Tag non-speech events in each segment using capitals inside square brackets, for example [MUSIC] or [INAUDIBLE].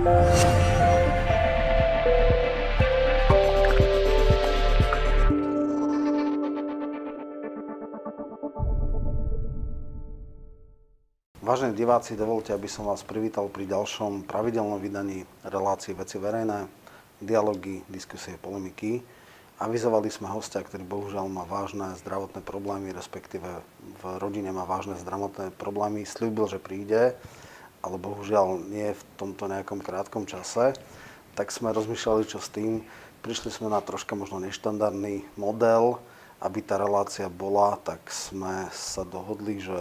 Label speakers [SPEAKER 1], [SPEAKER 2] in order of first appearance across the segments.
[SPEAKER 1] Vážení diváci, dovolte, aby som vás privítal pri ďalšom pravidelnom vydaní relácie Veci verejné, dialógy, diskusie, polemiky. Avizovali sme hostia, ktorý bohužiaľ má vážne zdravotné problémy, respektíve v rodine má vážne zdravotné problémy. Sľúbil, že príde, ale bohužiaľ nie v tomto nejakom krátkom čase. Tak sme rozmýšľali, čo s tým. Prišli sme na troška možno neštandardný model, aby tá relácia bola, tak sme sa dohodli, že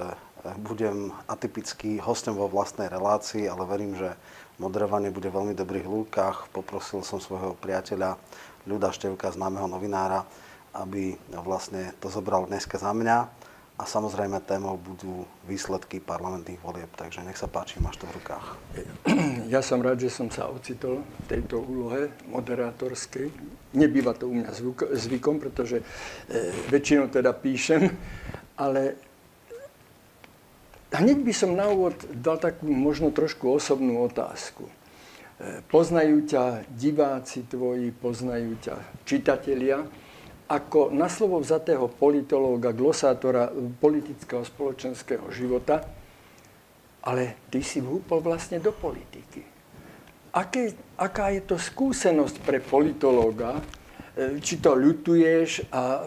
[SPEAKER 1] budem atypický hostom vo vlastnej relácii, ale verím, že moderovanie bude v veľmi dobrých lúkach. Poprosil som svojho priateľa Ľuda Števka, známeho novinára, aby vlastne to zobral dneska za mňa. A samozrejme témou budú výsledky parlamentných volieb. Takže nech sa páči, máš to v rukách. [CLEARS THROAT]
[SPEAKER 2] Ja som rád, že som sa ocitol v tejto úlohe moderátorskej. Nebýva to u mňa zvykom, pretože e, väčšinou teda píšem, ale Hneď by som na úvod dal takú možno trošku osobnú otázku. E, poznajú ťa diváci tvoji, poznajú ťa čitatelia. Ako na slovo vzatého politológa, glosátora politického spoločenského života, ale ty si vhúpol vlastne do politiky. Aké, aká je to skúsenosť pre politológa, e, či to ľutuješ a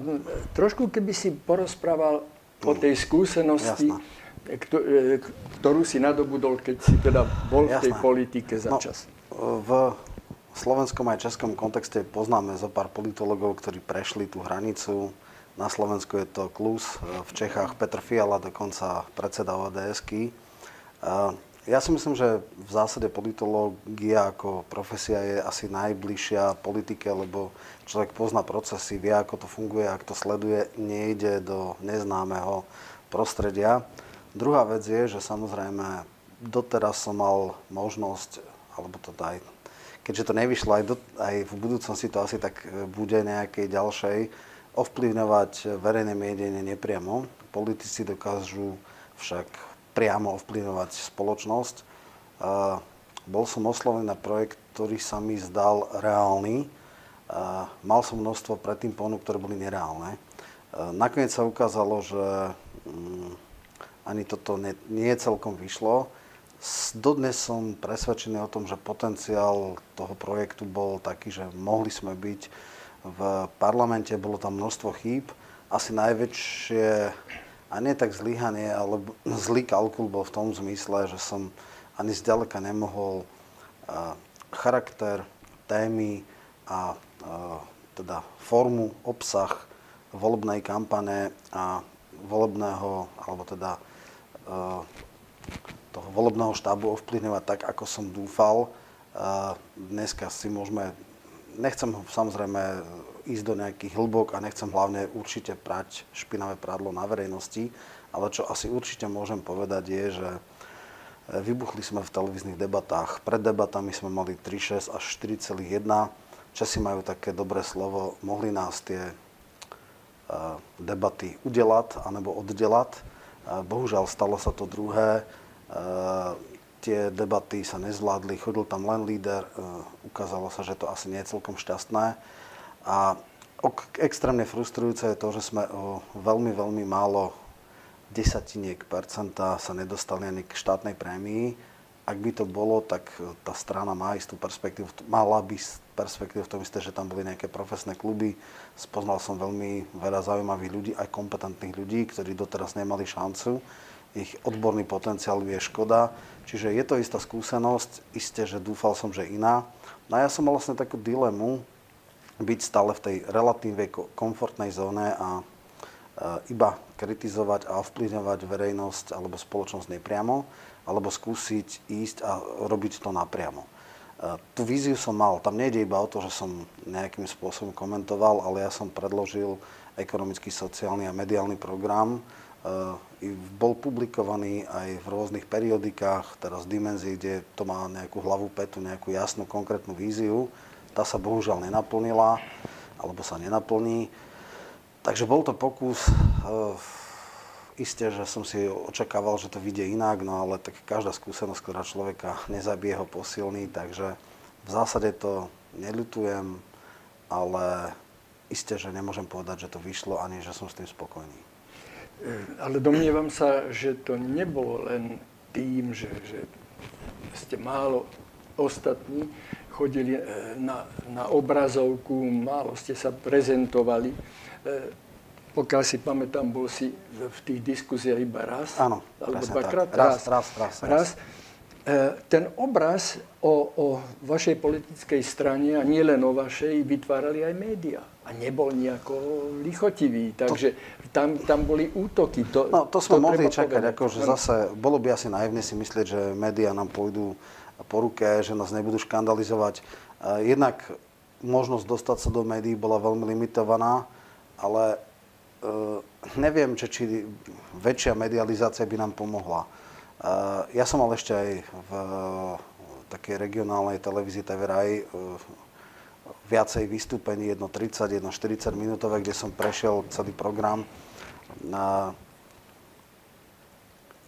[SPEAKER 2] trošku keby si porozprával o tej skúsenosti, Jasná E, ktorú si nadobudol, keď si teda bol Jasné. v tej politike za no, čas?
[SPEAKER 1] V slovenskom aj českom kontexte poznáme zo pár politologov, ktorí prešli tú hranicu. Na Slovensku je to Klus, v Čechách Petr Fiala, dokonca predseda ODS-ky. Ja si myslím, že v zásade politológia ako profesia je asi najbližšia politike, lebo človek pozná procesy, vie, ako to funguje, ak to sleduje, nejde do neznámeho prostredia. Druhá vec je, že samozrejme doteraz som mal možnosť, alebo to aj, keďže to nevyšlo aj, do, aj v budúcnosti to asi tak bude nejakej ďalšej, ovplyvňovať verejné miedenie nepriamo. Politici dokážu však priamo ovplyvňovať spoločnosť. Uh, bol som oslovený na projekt, ktorý sa mi zdal reálny. Uh, mal som množstvo predtým ponúk, ktoré boli nereálne. Nakoniec sa ukázalo, že um, ani toto nie celkom vyšlo. Dodnes som presvedčený o tom, že potenciál toho projektu bol taký, že mohli sme byť v parlamente, bolo tam množstvo chýb. Asi najväčšie, a nie tak zlyhanie, ale [CLEARS THROAT] zlý kalkul bol v tom zmysle, že som ani zďaleka nemohol charakter, témy a teda formu, obsah volebnej kampane a volebného, alebo teda Eh, toho volebného štábu ovplyvňovať tak, ako som dúfal. Dneska si môžeme, nechcem samozrejme ísť do nejakých hlbok a nechcem hlavne určite prať špinavé prádlo na verejnosti, ale čo asi určite môžem povedať je, že vybuchli sme v televíznych debatách. Pred debatami sme mali 3,6 až 4,1. Česi majú také dobré slovo, mohli nás tie debaty udelať alebo oddelať Bohužiaľ, stalo sa to druhé. Tie debaty sa nezvládli, chodil tam len líder, ukázalo sa, že to asi nie je celkom šťastné. A extrémne frustrujúce je to, že sme o veľmi, veľmi málo desatiniek percenta sa nedostali ani k štátnej prémii. Ak by to bolo, tak tá strana má istú perspektívu, mala by perspektívu v tom isté, že tam boli nejaké profesné kluby. Spoznal som veľmi veľa zaujímavých ľudí, aj kompetentných ľudí, ktorí doteraz nemali šancu. Ich odborný potenciál je škoda. Čiže je to istá skúsenosť, isté, že dúfal som, že iná. No a ja som mal vlastne takú dilemu byť stále v tej relatívne komfortnej zóne a e, iba kritizovať a ovplyvňovať verejnosť alebo spoločnosť nepriamo, alebo skúsiť ísť a robiť to napriamo. Tú víziu som mal. Tam nejde iba o to, že som nejakým spôsobom komentoval, ale ja som predložil ekonomický, sociálny a mediálny program. Bol publikovaný aj v rôznych periodikách, teraz dimenzii, kde to má nejakú hlavu petu, nejakú jasnú, konkrétnu víziu. Tá sa bohužiaľ nenaplnila, alebo sa nenaplní. Takže bol to pokus isté, že som si očakával, že to vyjde inak, no ale tak každá skúsenosť, ktorá človeka nezabije, ho posilní, takže v zásade to neľutujem, ale isté, že nemôžem povedať, že to vyšlo, ani že som s tým spokojný.
[SPEAKER 2] Ale domnievam sa, že to nebolo len tým, že, že ste málo ostatní chodili e, na, na obrazovku, málo ste sa prezentovali. E, pokiaľ si pamätám, bol si v tých diskusiách iba raz.
[SPEAKER 1] Áno,
[SPEAKER 2] alebo dvakrát.
[SPEAKER 1] Raz, raz, raz. raz, raz.
[SPEAKER 2] E, ten obraz o, o vašej politickej strane, a nie len o vašej, vytvárali aj médiá. A nebol nejako lichotivý, takže to, tam, tam boli útoky.
[SPEAKER 1] To, no, to sme to mohli čakať, akože zase, bolo by asi naivné si myslieť, že médiá nám pôjdu po ruke, že nás nebudú škandalizovať. E, jednak možnosť dostať sa do médií bola veľmi limitovaná, ale e, neviem, či, či väčšia medializácia by nám pomohla. Eh, ja som mal ešte aj v takej regionálnej televízii TV Raj eh, viacej vystúpení, 1.30, 1.40 minútové, kde som prešiel celý program.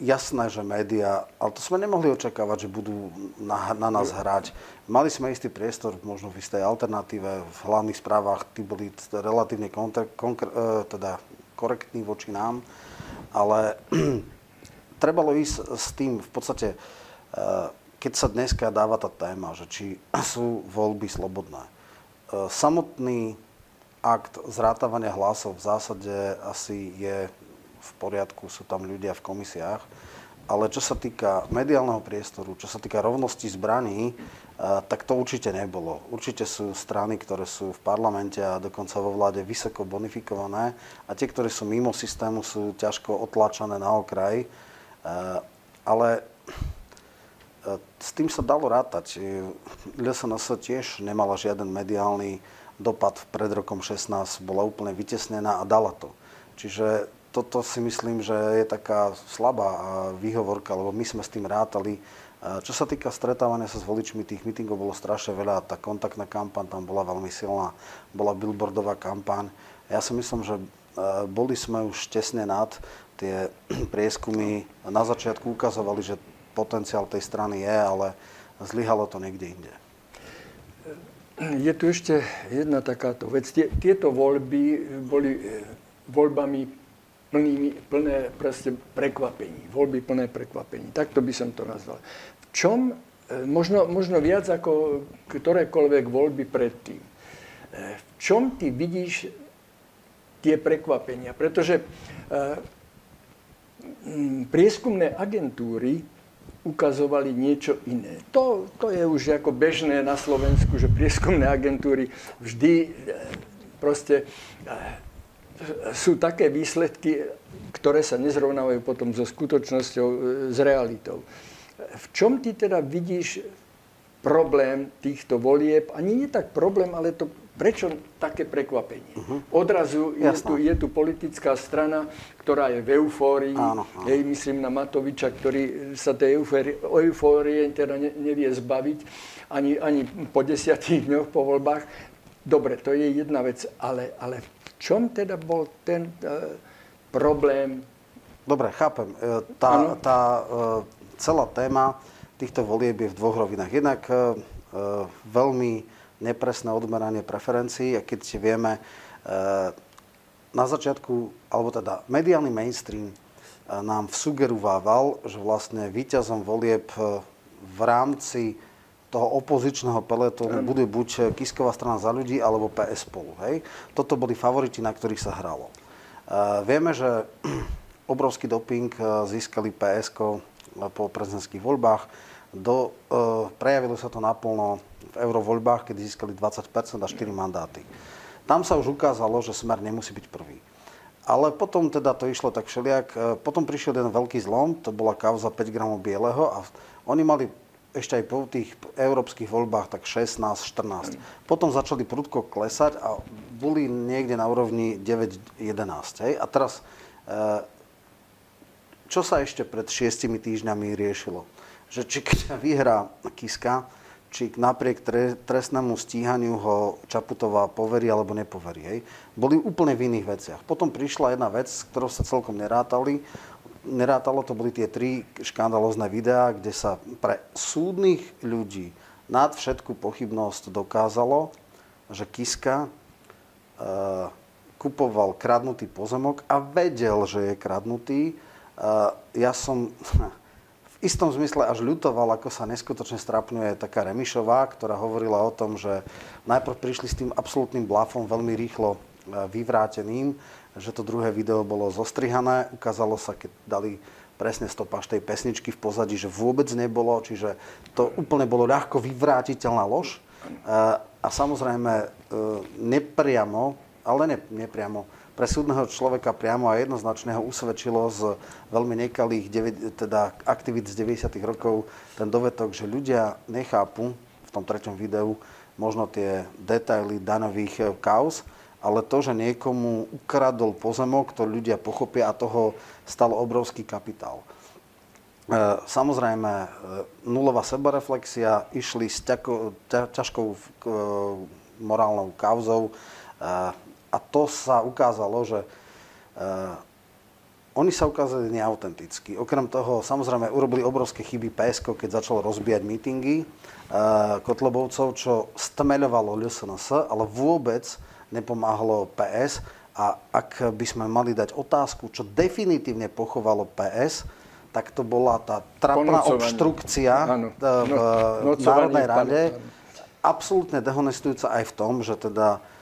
[SPEAKER 1] Jasné, že médiá, ale to sme nemohli očakávať, že budú na, na nás hrať. Mali sme istý priestor, možno v istej alternatíve, v hlavných správach, tí boli relatívne kontra, konkr, eh, teda korektní voči nám, ale [CLEARS THROAT] trebalo ísť s tým v podstate, eh, keď sa dneska dáva tá téma, že či [CLEARS THROAT] sú voľby slobodné. Eh, samotný akt zrátavania hlasov v zásade asi je v poriadku, sú tam ľudia v komisiách, ale čo sa týka mediálneho priestoru, čo sa týka rovnosti zbraní, eh, tak to určite nebolo. Určite sú strany, ktoré sú v parlamente a dokonca vo vláde vysoko bonifikované a tie, ktoré sú mimo systému, sú ťažko otlačané na okraj. Eh, ale eh, s tým sa dalo rátať. LSNS tiež nemala žiaden mediálny dopad pred rokom 16, bola úplne vytesnená a dala to. Čiže toto si myslím, že je taká slabá výhovorka, lebo my sme s tým rátali. Eh, čo sa týka stretávania sa s voličmi, tých mítingov bolo strašne veľa, tá kontaktná kampaň tam bola veľmi silná, bola billboardová kampaň. Ja si myslím, že boli sme už tesne nad tie [CLEARS THROAT] prieskumy na začiatku ukazovali, že potenciál tej strany je, ale zlyhalo to niekde inde.
[SPEAKER 2] Je tu ešte jedna takáto vec. Tieto voľby boli e, voľbami plnými, plné proste prekvapení. Voľby plné prekvapení. Takto by som to nazval. V čom, e, možno, možno viac ako ktorékoľvek voľby predtým, e, v čom ty vidíš tie prekvapenia? Pretože prieskumné agentúry ukazovali niečo iné. To, to je už ako bežné na Slovensku, že prieskumné agentúry vždy e, proste e, sú také výsledky, ktoré sa nezrovnávajú potom so skutočnosťou, e, s realitou. V čom ty teda vidíš problém týchto volieb? Ani nie tak problém, ale to Prečo také prekvapenie? Uh-huh. Odrazu je tu, je tu politická strana, ktorá je v eufórii. Áno, áno. Hej, myslím na Matoviča, ktorý sa tej eufórie, eufórie teda ne, nevie zbaviť ani, ani po desiatich dňoch po voľbách. Dobre, to je jedna vec, ale, ale v čom teda bol ten uh, problém?
[SPEAKER 1] Dobre, chápem. E, tá, tá uh, celá téma týchto volieb je v dvoch rovinách. Jednak uh, veľmi nepresné odmeranie preferencií a keď si vieme, eh, na začiatku, alebo teda mediálny mainstream eh, nám sugerovával, že vlastne víťazom volieb eh, v rámci toho opozičného peletónu bude buď Kisková strana za ľudí, alebo PS spolu. Hej? Toto boli favoriti, na ktorých sa hralo. vieme, že [CLEARS THROAT] obrovský doping získali PSK po prezidentských voľbách. Do, prejavilo sa to naplno v eurovoľbách, kedy získali 20% a 4 mandáty. Tam sa už ukázalo, že Smer nemusí byť prvý. Ale potom teda to išlo tak všelijak. E, potom prišiel jeden veľký zlom, to bola kauza 5 gramov bieleho a oni mali ešte aj po tých európskych voľbách tak 16-14. Potom začali prudko klesať a boli niekde na úrovni 9-11. A teraz, e, čo sa ešte pred šiestimi týždňami riešilo? Že či keď [LAUGHS] vyhrá Kiska, či napriek trestnému stíhaniu ho Čaputová poverí alebo nepoverí. Hej. Boli úplne v iných veciach. Potom prišla jedna vec, s ktorou sa celkom nerátali. Nerátalo to boli tie tri škandalozné videá, kde sa pre súdnych ľudí nad všetku pochybnosť dokázalo, že Kiska e, kupoval kradnutý pozemok a vedel, že je kradnutý. E, ja som [LAUGHS] istom zmysle až ľutoval, ako sa neskutočne strapňuje taká Remišová, ktorá hovorila o tom, že najprv prišli s tým absolútnym blafom veľmi rýchlo e, vyvráteným, že to druhé video bolo zostrihané. Ukázalo sa, keď dali presne stopáž tej pesničky v pozadí, že vôbec nebolo, čiže to úplne bolo ľahko vyvrátiteľná lož. E, a samozrejme e, nepriamo, ale ne, nepriamo, pre súdneho človeka priamo a jednoznačne ho usvedčilo z veľmi nekalých teda aktivít z 90. rokov ten dovetok, že ľudia nechápu v tom treťom videu možno tie detaily danových eh, kauz, ale to, že niekomu ukradol pozemok, to ľudia pochopia a toho stal obrovský kapitál. Eh, samozrejme, eh, nulová sebareflexia, išli s ťažkou morálnou kauzou, a to sa ukázalo, že uh, oni sa ukázali neautenticky. Okrem toho, samozrejme, urobili obrovské chyby PSK, keď začalo rozbíjať mítingy uh, Kotlobovcov, čo stmeľovalo LSNS, ale vôbec nepomáhalo PS. A ak by sme mali dať otázku, čo definitívne pochovalo PS, tak to bola tá trapná obštrukcia áno. v no, Národnej rade. Absolútne dehonestujúca aj v tom, že teda Eh,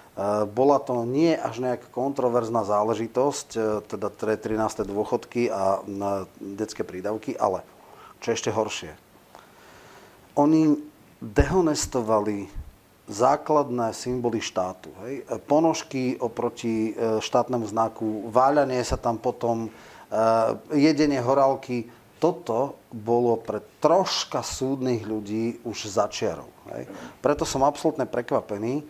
[SPEAKER 1] bola to nie až nejaká kontroverzná záležitosť, eh, teda 13. dôchodky a detské prídavky, ale čo ešte horšie. Oni dehonestovali základné symboly štátu. Hej. Ponožky oproti štátnemu znaku, váľanie sa tam potom, jedenie horálky. Toto bolo pre troška súdnych ľudí už začiarov. Hej. Preto som absolútne prekvapený,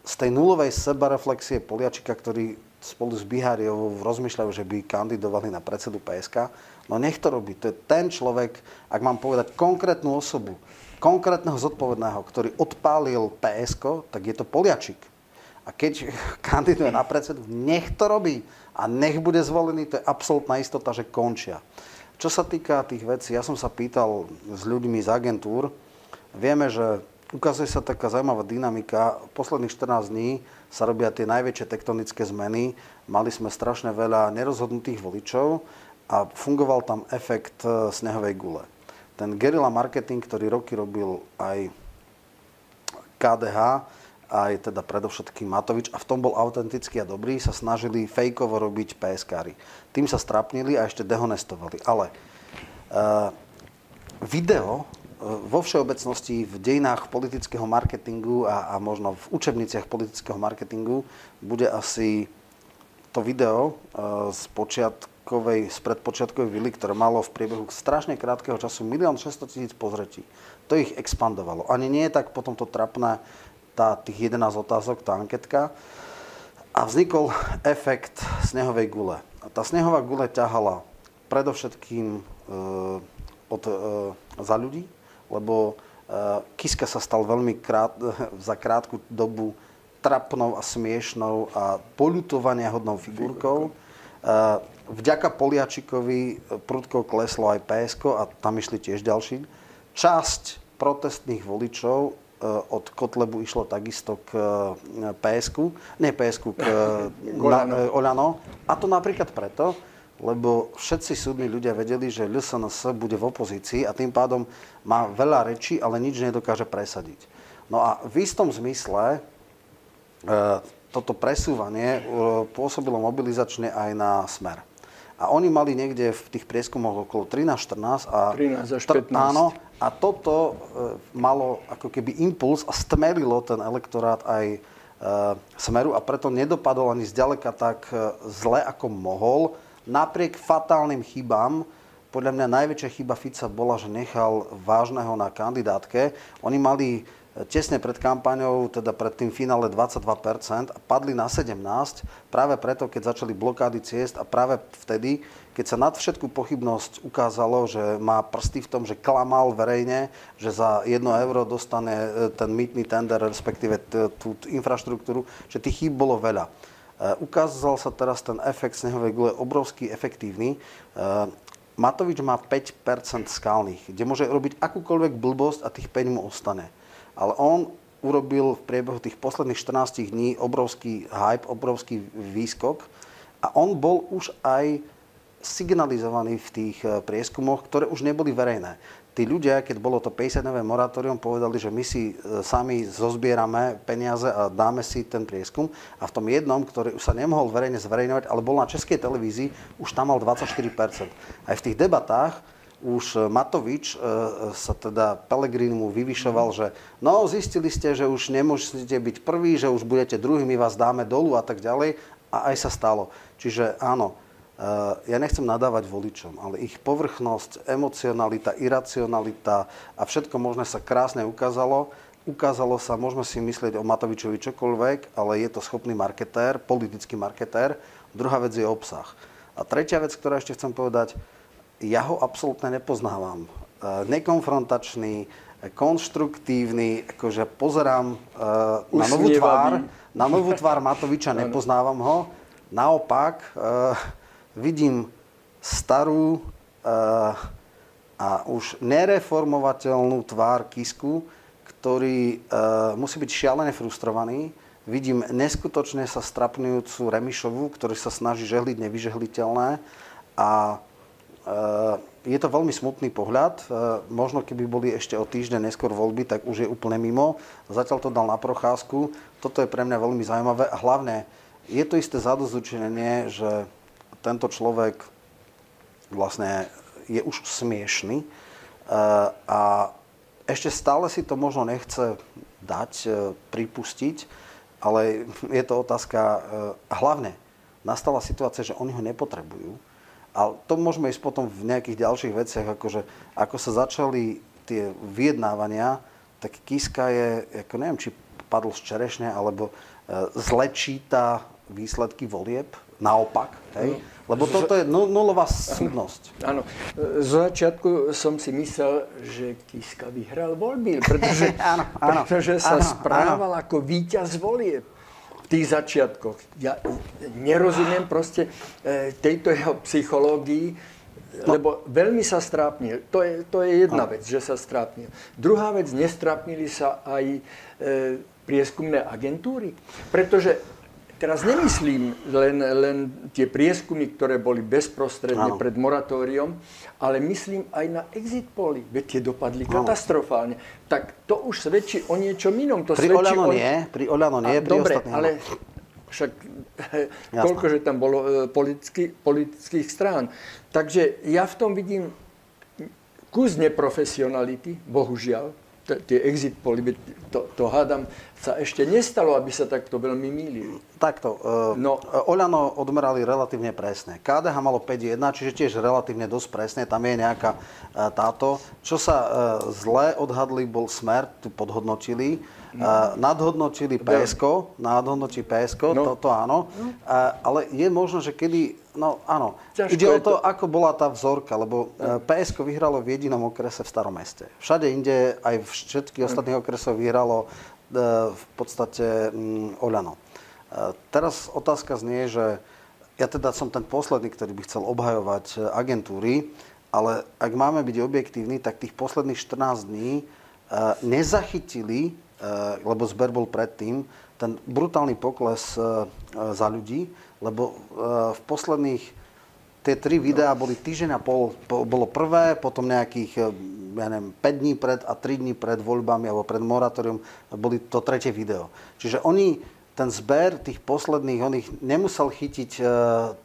[SPEAKER 1] z tej nulovej sebareflexie Poliačika, ktorý spolu s Biháriovou rozmýšľajú, že by kandidovali na predsedu PSK, no nech to robí. To je ten človek, ak mám povedať konkrétnu osobu, konkrétneho zodpovedného, ktorý odpálil PSK, tak je to Poliačik. A keď [LAUGHS] kandiduje na predsedu, nech to robí a nech bude zvolený, to je absolútna istota, že končia. Čo sa týka tých vecí, ja som sa pýtal s ľuďmi z agentúr, vieme, že ukazuje sa taká zaujímavá dynamika. Posledných 14 dní sa robia tie najväčšie tektonické zmeny. Mali sme strašne veľa nerozhodnutých voličov a fungoval tam efekt e, snehovej gule. Ten guerilla marketing, ktorý roky robil aj KDH, aj teda predovšetkým Matovič, a v tom bol autentický a dobrý, sa snažili fejkovo robiť PSK-ry. Tým sa strapnili a ešte dehonestovali. Ale uh, video vo všeobecnosti v dejinách politického marketingu a, a možno v učebniciach politického marketingu bude asi to video uh, z počiatkovej, z predpočiatkovej vily, ktoré malo v priebehu strašne krátkeho času 1 600 tisíc pozretí. To ich expandovalo. Ani nie je tak potom to trapné, tá, tých 11 otázok, tá anketka. A vznikol efekt snehovej gule. A tá snehová gule ťahala predovšetkým e, od, e, za ľudí, lebo uh, Kiska sa stal veľmi krát, [LAUGHS] za krátku dobu trapnou a smiešnou a polutovania hodnou figurkou. Uh, vďaka Poliačikovi prudko kleslo aj PSK a tam išli tiež ďalší. Časť protestných voličov od Kotlebu išlo takisto k PSK, nie PSK, k [LAUGHS] Oľano. A to napríklad preto, lebo všetci súdni ľudia vedeli, že LSNS bude v opozícii a tým pádom má veľa rečí, ale nič nedokáže presadiť. No a v istom zmysle e, toto presúvanie e, pôsobilo mobilizačne aj na smer. A oni mali niekde v tých prieskumoch okolo 13-14 a...
[SPEAKER 2] 13 až 15.
[SPEAKER 1] Áno, a toto e, malo ako keby impuls a stmelilo ten elektorát aj e, smeru a preto nedopadol ani zďaleka tak e, zle, ako mohol napriek fatálnym chybám podľa mňa najväčšia chyba Fica bola, že nechal vážneho na kandidátke. Oni mali tesne pred kampaňou, teda pred tým finále 22% a padli na 17 práve preto, keď začali blokády ciest a práve vtedy, keď sa nad všetku pochybnosť ukázalo, že má prsty v tom, že klamal verejne, že za 1 euro dostane e, ten mýtny tender, respektíve tú infraštruktúru, že tých chýb bolo veľa. E, ukázal sa teraz ten efekt snehovej gule obrovský efektívny. E, Matovič má 5% skalných, kde môže robiť akúkoľvek blbosť a tých 5 mu ostane ale on urobil v priebehu tých posledných 14 dní obrovský hype, obrovský výskok a on bol už aj signalizovaný v tých eh, prieskumoch, ktoré už neboli verejné. Tí ľudia, keď bolo to 50-nové moratórium, povedali, že my si eh, sami zozbierame peniaze a dáme si ten prieskum. A v tom jednom, ktorý už sa nemohol verejne zverejňovať, ale bol na českej televízii, už tam mal 24%. Aj v tých debatách už e, Matovič e, sa teda Pelegrini mu vyvyšoval, že no zistili ste, že už nemôžete byť prvý, že už budete druhý, my vás dáme dolu a tak ďalej. A aj sa stalo. Čiže áno, e, ja nechcem nadávať voličom, ale ich povrchnosť, emocionalita, iracionalita a všetko možné sa krásne ukázalo. Ukázalo sa, môžeme si myslieť o Matovičovi čokoľvek, ale je to schopný marketér, politický marketér. Druhá vec je obsah. A tretia vec, ktorá ešte chcem povedať, ja ho absolútne nepoznávam. E, nekonfrontačný, konštruktívny, akože pozerám e, na novú tvár, na novú tvár Matoviča, [LAUGHS] nepoznávam ho. Naopak, vidím starú a už nereformovateľnú tvár Kisku, ktorý musí byť šialene frustrovaný. Vidím neskutočne sa strapňujúcu Remišovu, ktorý sa snaží žehliť nevyžehliteľné a Eh, je to veľmi smutný pohľad. Eh, možno keby boli ešte o týždeň neskôr voľby, tak už je úplne mimo. Zatiaľ to dal na procházku. Toto je pre mňa veľmi zaujímavé a hlavne je to isté zadozučenie, že tento človek vlastne je už smiešný eh, a ešte stále si to možno nechce dať, pripustiť, ale [LAUGHS] je to otázka, a hlavne nastala situácia, že oni ho nepotrebujú a to môžeme ísť potom v nejakých ďalších veciach, akože ako sa začali tie vyjednávania, tak Kiska je, ako neviem, či padol z čerešne, alebo e, zle číta výsledky volieb, naopak, hej? No. Lebo toto je nulová súdnosť.
[SPEAKER 2] Áno. Z začiatku som si myslel, že Kiska vyhral voľby, pretože, [LAUGHS] áno, áno, pretože sa áno, správal áno. ako víťaz volieb tých začiatkoch. Ja nerozumiem proste e, tejto jeho psychológii, no. lebo veľmi sa strápnil. To je, to je jedna no. vec, že sa strápnil. Druhá vec, nestrápnili sa aj e, prieskumné agentúry, pretože Teraz nemyslím len, len tie prieskumy, ktoré boli bezprostredne ano. pred moratóriom, ale myslím aj na exit poli. Veď tie dopadli ano. katastrofálne. Tak to už svedčí o niečom inom. To
[SPEAKER 1] pri Oľano o... nie, pri Oľano nie, A, pri
[SPEAKER 2] dobre, ale však [LAUGHS] koľko, že tam bolo e, politický, politických strán. Takže ja v tom vidím kus neprofesionality, bohužiaľ, tie exit poly, to, to hádam, sa ešte nestalo, aby sa takto veľmi mýlili.
[SPEAKER 1] Takto. Uh, no. Oľano odmerali relatívne presne. KDH malo 5,1, čiže tiež relatívne dosť presne. Tam je nejaká uh, táto. Čo sa uh, zle odhadli, bol smer, tu podhodnotili. Uh, nadhodnotili PSK, nadhodnotili PSK, no. to, to áno. No. Uh, ale je možno, že kedy, no áno, Ťažko ide o to, to, ako bola tá vzorka, lebo uh, PSK vyhralo v jedinom okrese v Starom meste. Všade inde, aj v všetkých ostatných okresoch vyhralo uh, v podstate um, Oľano. Uh, teraz otázka znie, že ja teda som ten posledný, ktorý by chcel obhajovať agentúry, ale ak máme byť objektívni, tak tých posledných 14 dní nezachytili lebo zber bol predtým, ten brutálny pokles eh, za ľudí, lebo eh, v posledných tie tri videá boli týždeň a pol, bolo prvé, potom nejakých ja neviem, 5 dní pred a 3 dní pred voľbami alebo pred moratórium boli to tretie video. Čiže oni, ten zber tých posledných, on ich nemusel chytiť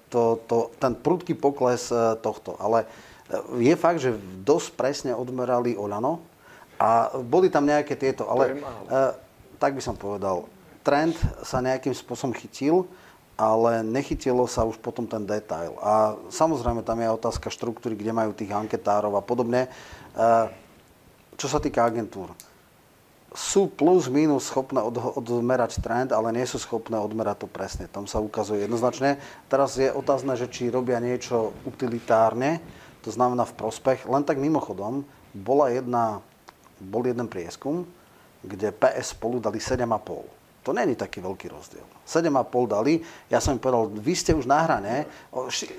[SPEAKER 1] to, to, ten prudký pokles tohto. Ale je fakt, že dosť presne odmerali Olano, a boli tam nejaké tieto, ale uh, tak by som povedal, trend sa nejakým spôsobom chytil ale nechytilo sa už potom ten detail. A samozrejme tam je otázka štruktúry, kde majú tých anketárov a podobne. Čo sa týka agentúr, sú plus minus schopné od, odmerať trend, ale nie sú schopné odmerať to presne. Tam sa ukazuje jednoznačne. Teraz je otázne, že či robia niečo utilitárne, to znamená v prospech. Len tak mimochodom, bola jedna, bol jeden prieskum, kde PS spolu dali 7,5 to není taký veľký rozdiel. 7,5 dali, ja som im povedal, vy ste už na hrane,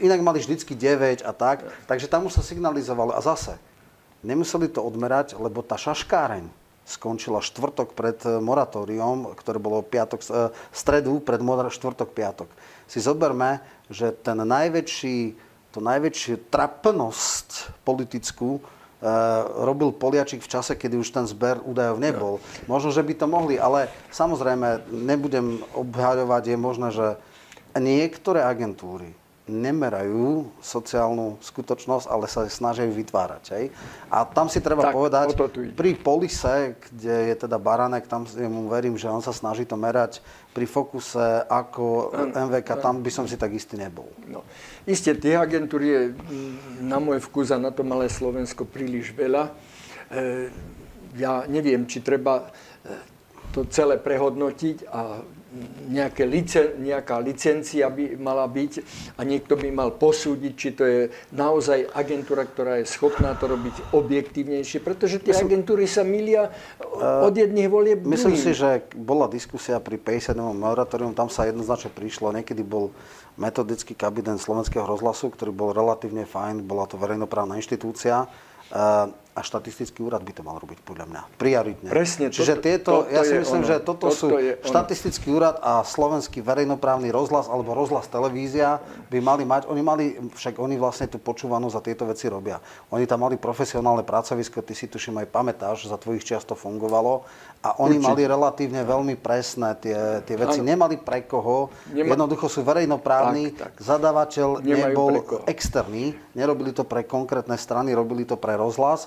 [SPEAKER 1] inak mali vždycky 9 a tak, takže tam už sa signalizovali a zase, nemuseli to odmerať, lebo tá šaškáreň skončila štvrtok pred eh, moratóriom, ktoré bolo piatok, eh, stredu pred štvrtok, piatok. Si zoberme, že ten najväčší, to najväčšiu trapnosť politickú robil Poliačik v čase, kedy už ten zber údajov nebol. Možno, že by to mohli, ale samozrejme, nebudem obhaľovať, je možné, že niektoré agentúry nemerajú sociálnu skutočnosť, ale sa snažia ju vytvárať. Hej? A tam si treba tak, povedať, pri Polise, kde je teda Baranek, tam mu verím, že on sa snaží to merať. Pri Fokuse ako MVK, tam by som si tak istý nebol. No.
[SPEAKER 2] Isté, tie agentúry je na môj vkus a na to malé Slovensko príliš veľa. E, ja neviem, či treba e, to celé prehodnotiť a nejaké licen, nejaká licencia by mala byť a niekto by mal posúdiť, či to je naozaj agentúra, ktorá je schopná to robiť objektívnejšie, pretože tie myslím, agentúry sa milia od jedných volieb
[SPEAKER 1] Myslím si, že bola diskusia pri 50. moratórium, tam sa jednoznačne prišlo, niekedy bol metodický kabinet slovenského rozhlasu, ktorý bol relatívne fajn, bola to verejnoprávna inštitúcia a štatistický úrad by to mal robiť podľa mňa. Prioritne.
[SPEAKER 2] Presne.
[SPEAKER 1] Čiže tieto, ja si myslím, ono. že toto, toto sú štatistický úrad a slovenský verejnoprávny rozhlas alebo rozhlas televízia by mali mať, oni mali, však oni vlastne tú počúvanú za tieto veci robia. Oni tam mali profesionálne pracovisko, ty si tuším aj pamätáš, za tvojich čiast to fungovalo a oni Určite. mali relatívne veľmi presné tie, tie veci. Ano. Nemali pre koho, Nema... jednoducho sú verejnoprávni, tak, tak. zadavateľ Nemajú nebol externý, nerobili to pre konkrétne strany, robili to pre rozhlas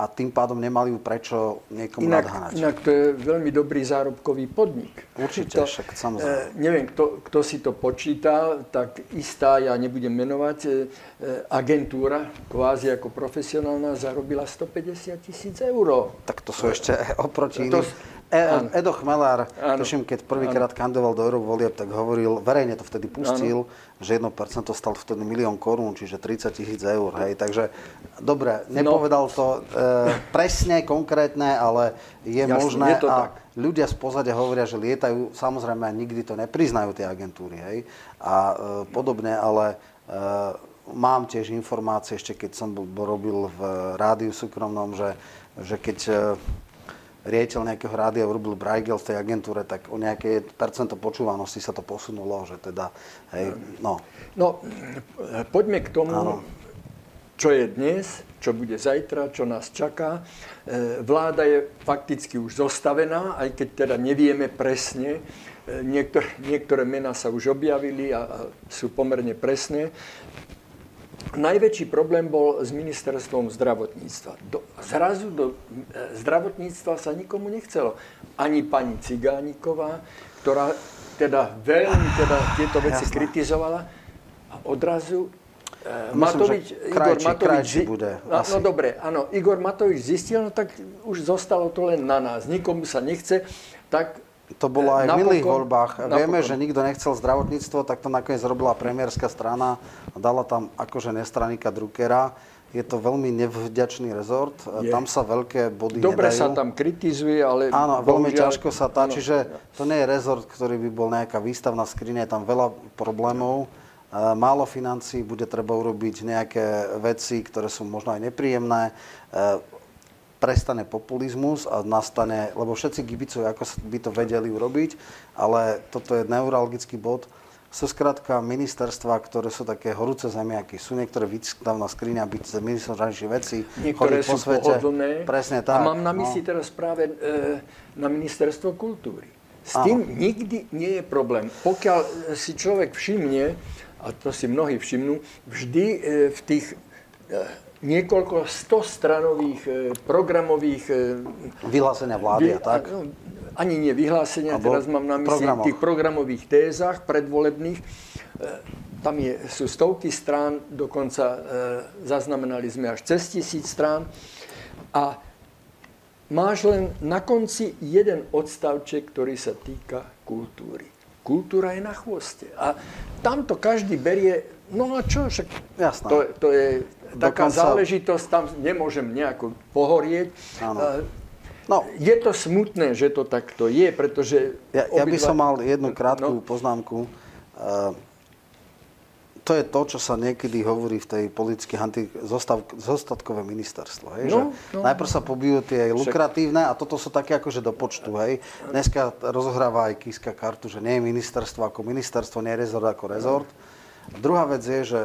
[SPEAKER 1] a tým pádom nemali ju prečo niekomu
[SPEAKER 2] inak,
[SPEAKER 1] nadháňať.
[SPEAKER 2] Inak to je veľmi dobrý zárobkový podnik.
[SPEAKER 1] Určite, to, však samozrejme.
[SPEAKER 2] E, neviem, kto, kto si to počítal, tak istá, ja nebudem menovať, e, agentúra, kvázi ako profesionálna, zarobila 150 tisíc eur.
[SPEAKER 1] Tak to sú ešte [LAUGHS] oproti to, iným. E, Edo Chmelár, tuším, keď prvýkrát kandidoval do Eurovolieb, tak hovoril, verejne to vtedy pustil, ano. že 1% stal vtedy milión korún, čiže 30 tisíc eur. Hej. Takže dobre, no. nepovedal no. to e, presne, konkrétne, ale je Jasne, možné. Je to a tak. ľudia z pozadia hovoria, že lietajú, samozrejme nikdy to nepriznajú tie agentúry. Hej. A e, podobne, ale e, mám tiež informácie, ešte keď som robil v rádiu súkromnom, že, že keď e, riaditeľ nejakého rádia urobil Braigel v tej agentúre, tak o nejaké percento počúvanosti sa to posunulo, že teda, hej, no.
[SPEAKER 2] No, poďme k tomu, ano. čo je dnes, čo bude zajtra, čo nás čaká. E, vláda je fakticky už zostavená, aj keď teda nevieme presne. E, niektoré, niektoré mená sa už objavili a, a sú pomerne presné. Najväčší problém bol s ministerstvom zdravotníctva. Do, zrazu do e, zdravotníctva sa nikomu nechcelo. Ani pani Cigániková, ktorá teda veľmi teda tieto veci Jasne. kritizovala a odrazu
[SPEAKER 1] e, Myslím, Matovič, krajči, Igor Matovič, krajči bude.
[SPEAKER 2] No, no dobre, áno, Igor Matovič zistil, no tak už zostalo to len na nás. Nikomu sa nechce, tak
[SPEAKER 1] to bolo aj v milých voľbách. Napokon. Vieme, že nikto nechcel zdravotníctvo, tak to nakoniec robila premiérska strana a dala tam akože nestraníka Druckera. Je to veľmi nevďačný rezort, je. tam sa veľké body
[SPEAKER 2] Dobre
[SPEAKER 1] nedajú.
[SPEAKER 2] sa tam kritizuje, ale...
[SPEAKER 1] Áno, veľmi bohužiaľ... ťažko sa tá, čiže to nie je rezort, ktorý by bol nejaká výstavná skriňa, je tam veľa problémov, málo financí, bude treba urobiť nejaké veci, ktoré sú možno aj nepríjemné prestane populizmus a nastane, lebo všetci gibicujú, ako by to vedeli urobiť, ale toto je neuralgický bod. Sú skrátka ministerstva, ktoré sú také horúce zemiaky. Sú niektoré výstavná skriňa byť ministrom zahraničných vecí,
[SPEAKER 2] Niektoré sú po svete. pohodlné.
[SPEAKER 1] Presne tak.
[SPEAKER 2] A mám na mysli no. teraz práve e, na ministerstvo kultúry. S tým Áno. nikdy nie je problém. Pokiaľ si človek všimne, a to si mnohí všimnú, vždy e, v tých e, niekoľko stostranových e, programových...
[SPEAKER 1] Vyhlásenia vlády a tak?
[SPEAKER 2] No, ani nie vyhlásenia, teraz mám na mysli
[SPEAKER 1] programoch.
[SPEAKER 2] tých programových tézach predvolebných. Tam je, sú stovky strán, dokonca zaznamenali sme až cez tisíc strán. A máš len na konci jeden odstavček, ktorý sa týka kultúry. Kultúra je na chvoste. A tamto každý berie, no a čo, však
[SPEAKER 1] Jasné.
[SPEAKER 2] to, to je taká
[SPEAKER 1] Dokonca-
[SPEAKER 2] záležitosť, tam nemôžem nejako pohorieť.
[SPEAKER 1] Áno.
[SPEAKER 2] E,
[SPEAKER 1] No,
[SPEAKER 2] Je to smutné, že to takto je, pretože...
[SPEAKER 1] ja, ja by
[SPEAKER 2] obidva-
[SPEAKER 1] som mal jednu krátku
[SPEAKER 2] No.
[SPEAKER 1] poznámku. To je to, čo sa niekedy hovorí v tej politickej anti- zostav, zostatkové ministerstvo. Hej?
[SPEAKER 2] No,
[SPEAKER 1] že
[SPEAKER 2] no.
[SPEAKER 1] najprv sa pobijú tie lukratívne a toto sú také akože do počtu. Hej? Dneska rozohráva aj Kiska kartu, že nie je ministerstvo ako ministerstvo, nie je rezort ako rezort. Druhá vec je, že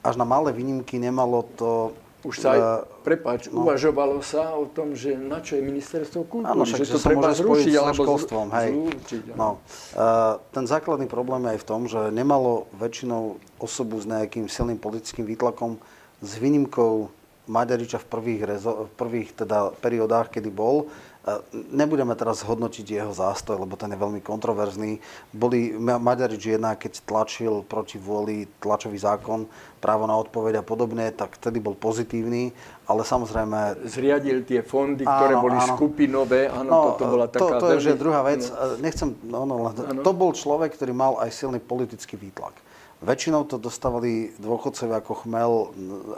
[SPEAKER 1] až na malé výnimky nemalo to...
[SPEAKER 2] Už sa aj,
[SPEAKER 1] eh,
[SPEAKER 2] prepáč, uvažovalo sa o tom, že na čo je ministerstvo kultúry,
[SPEAKER 1] Áno, však,
[SPEAKER 2] že
[SPEAKER 1] že,
[SPEAKER 2] to
[SPEAKER 1] sa
[SPEAKER 2] treba
[SPEAKER 1] môže
[SPEAKER 2] zrušiť, alebo
[SPEAKER 1] školstvom. Hej.
[SPEAKER 2] zrušiť. áno.
[SPEAKER 1] No, uh, ten základný problém je aj v tom, že nemalo väčšinou osobu s nejakým silným politickým výtlakom s výnimkou Maďariča v prvých, rezo- v prvých teda periodách, kedy bol. Uh, nebudeme teraz hodnotiť jeho zástoj, lebo ten je veľmi kontroverzný. Boli Ma- Maďarič jedna, keď tlačil proti vôli tlačový zákon, právo na odpoveď a podobne, tak vtedy bol pozitívny, ale samozrejme
[SPEAKER 2] Zriadil tie fondy, ktoré
[SPEAKER 1] Áno,
[SPEAKER 2] boli
[SPEAKER 1] áno.
[SPEAKER 2] skupinové, áno, toto bola taká
[SPEAKER 1] to je
[SPEAKER 2] veľmi-
[SPEAKER 1] druhá vec.
[SPEAKER 2] no.
[SPEAKER 1] No. Nechcem, no, no,
[SPEAKER 2] Áno.
[SPEAKER 1] to bol človek, ktorý mal aj silný politický výtlak. Väčšinou to dostávali dôchodcovia ako chmel,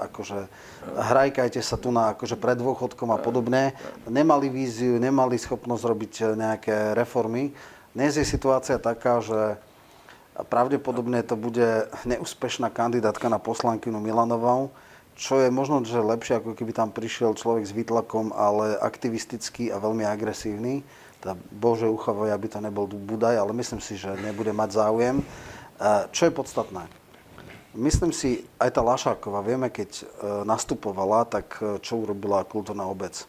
[SPEAKER 1] akože hrajkajte sa tu na akože pred dôchodkom a podobne. Nemali víziu, nemali schopnosť robiť nejaké reformy. Dnes je situácia taká, že pravdepodobne to bude neúspešná kandidátka na poslankynu Milanovou, čo je možno, že lepšie, ako keby tam prišiel človek s výtlakom, ale aktivistický a veľmi agresívny. Teda, Bože uchovoj, aby to nebol Budaj, ale myslím si, že nebude mať záujem. E, Čo je podstatné? Myslím si, aj tá Lašáková, vieme, keď e, nastupovala, tak e, čo urobila kultúrna obec?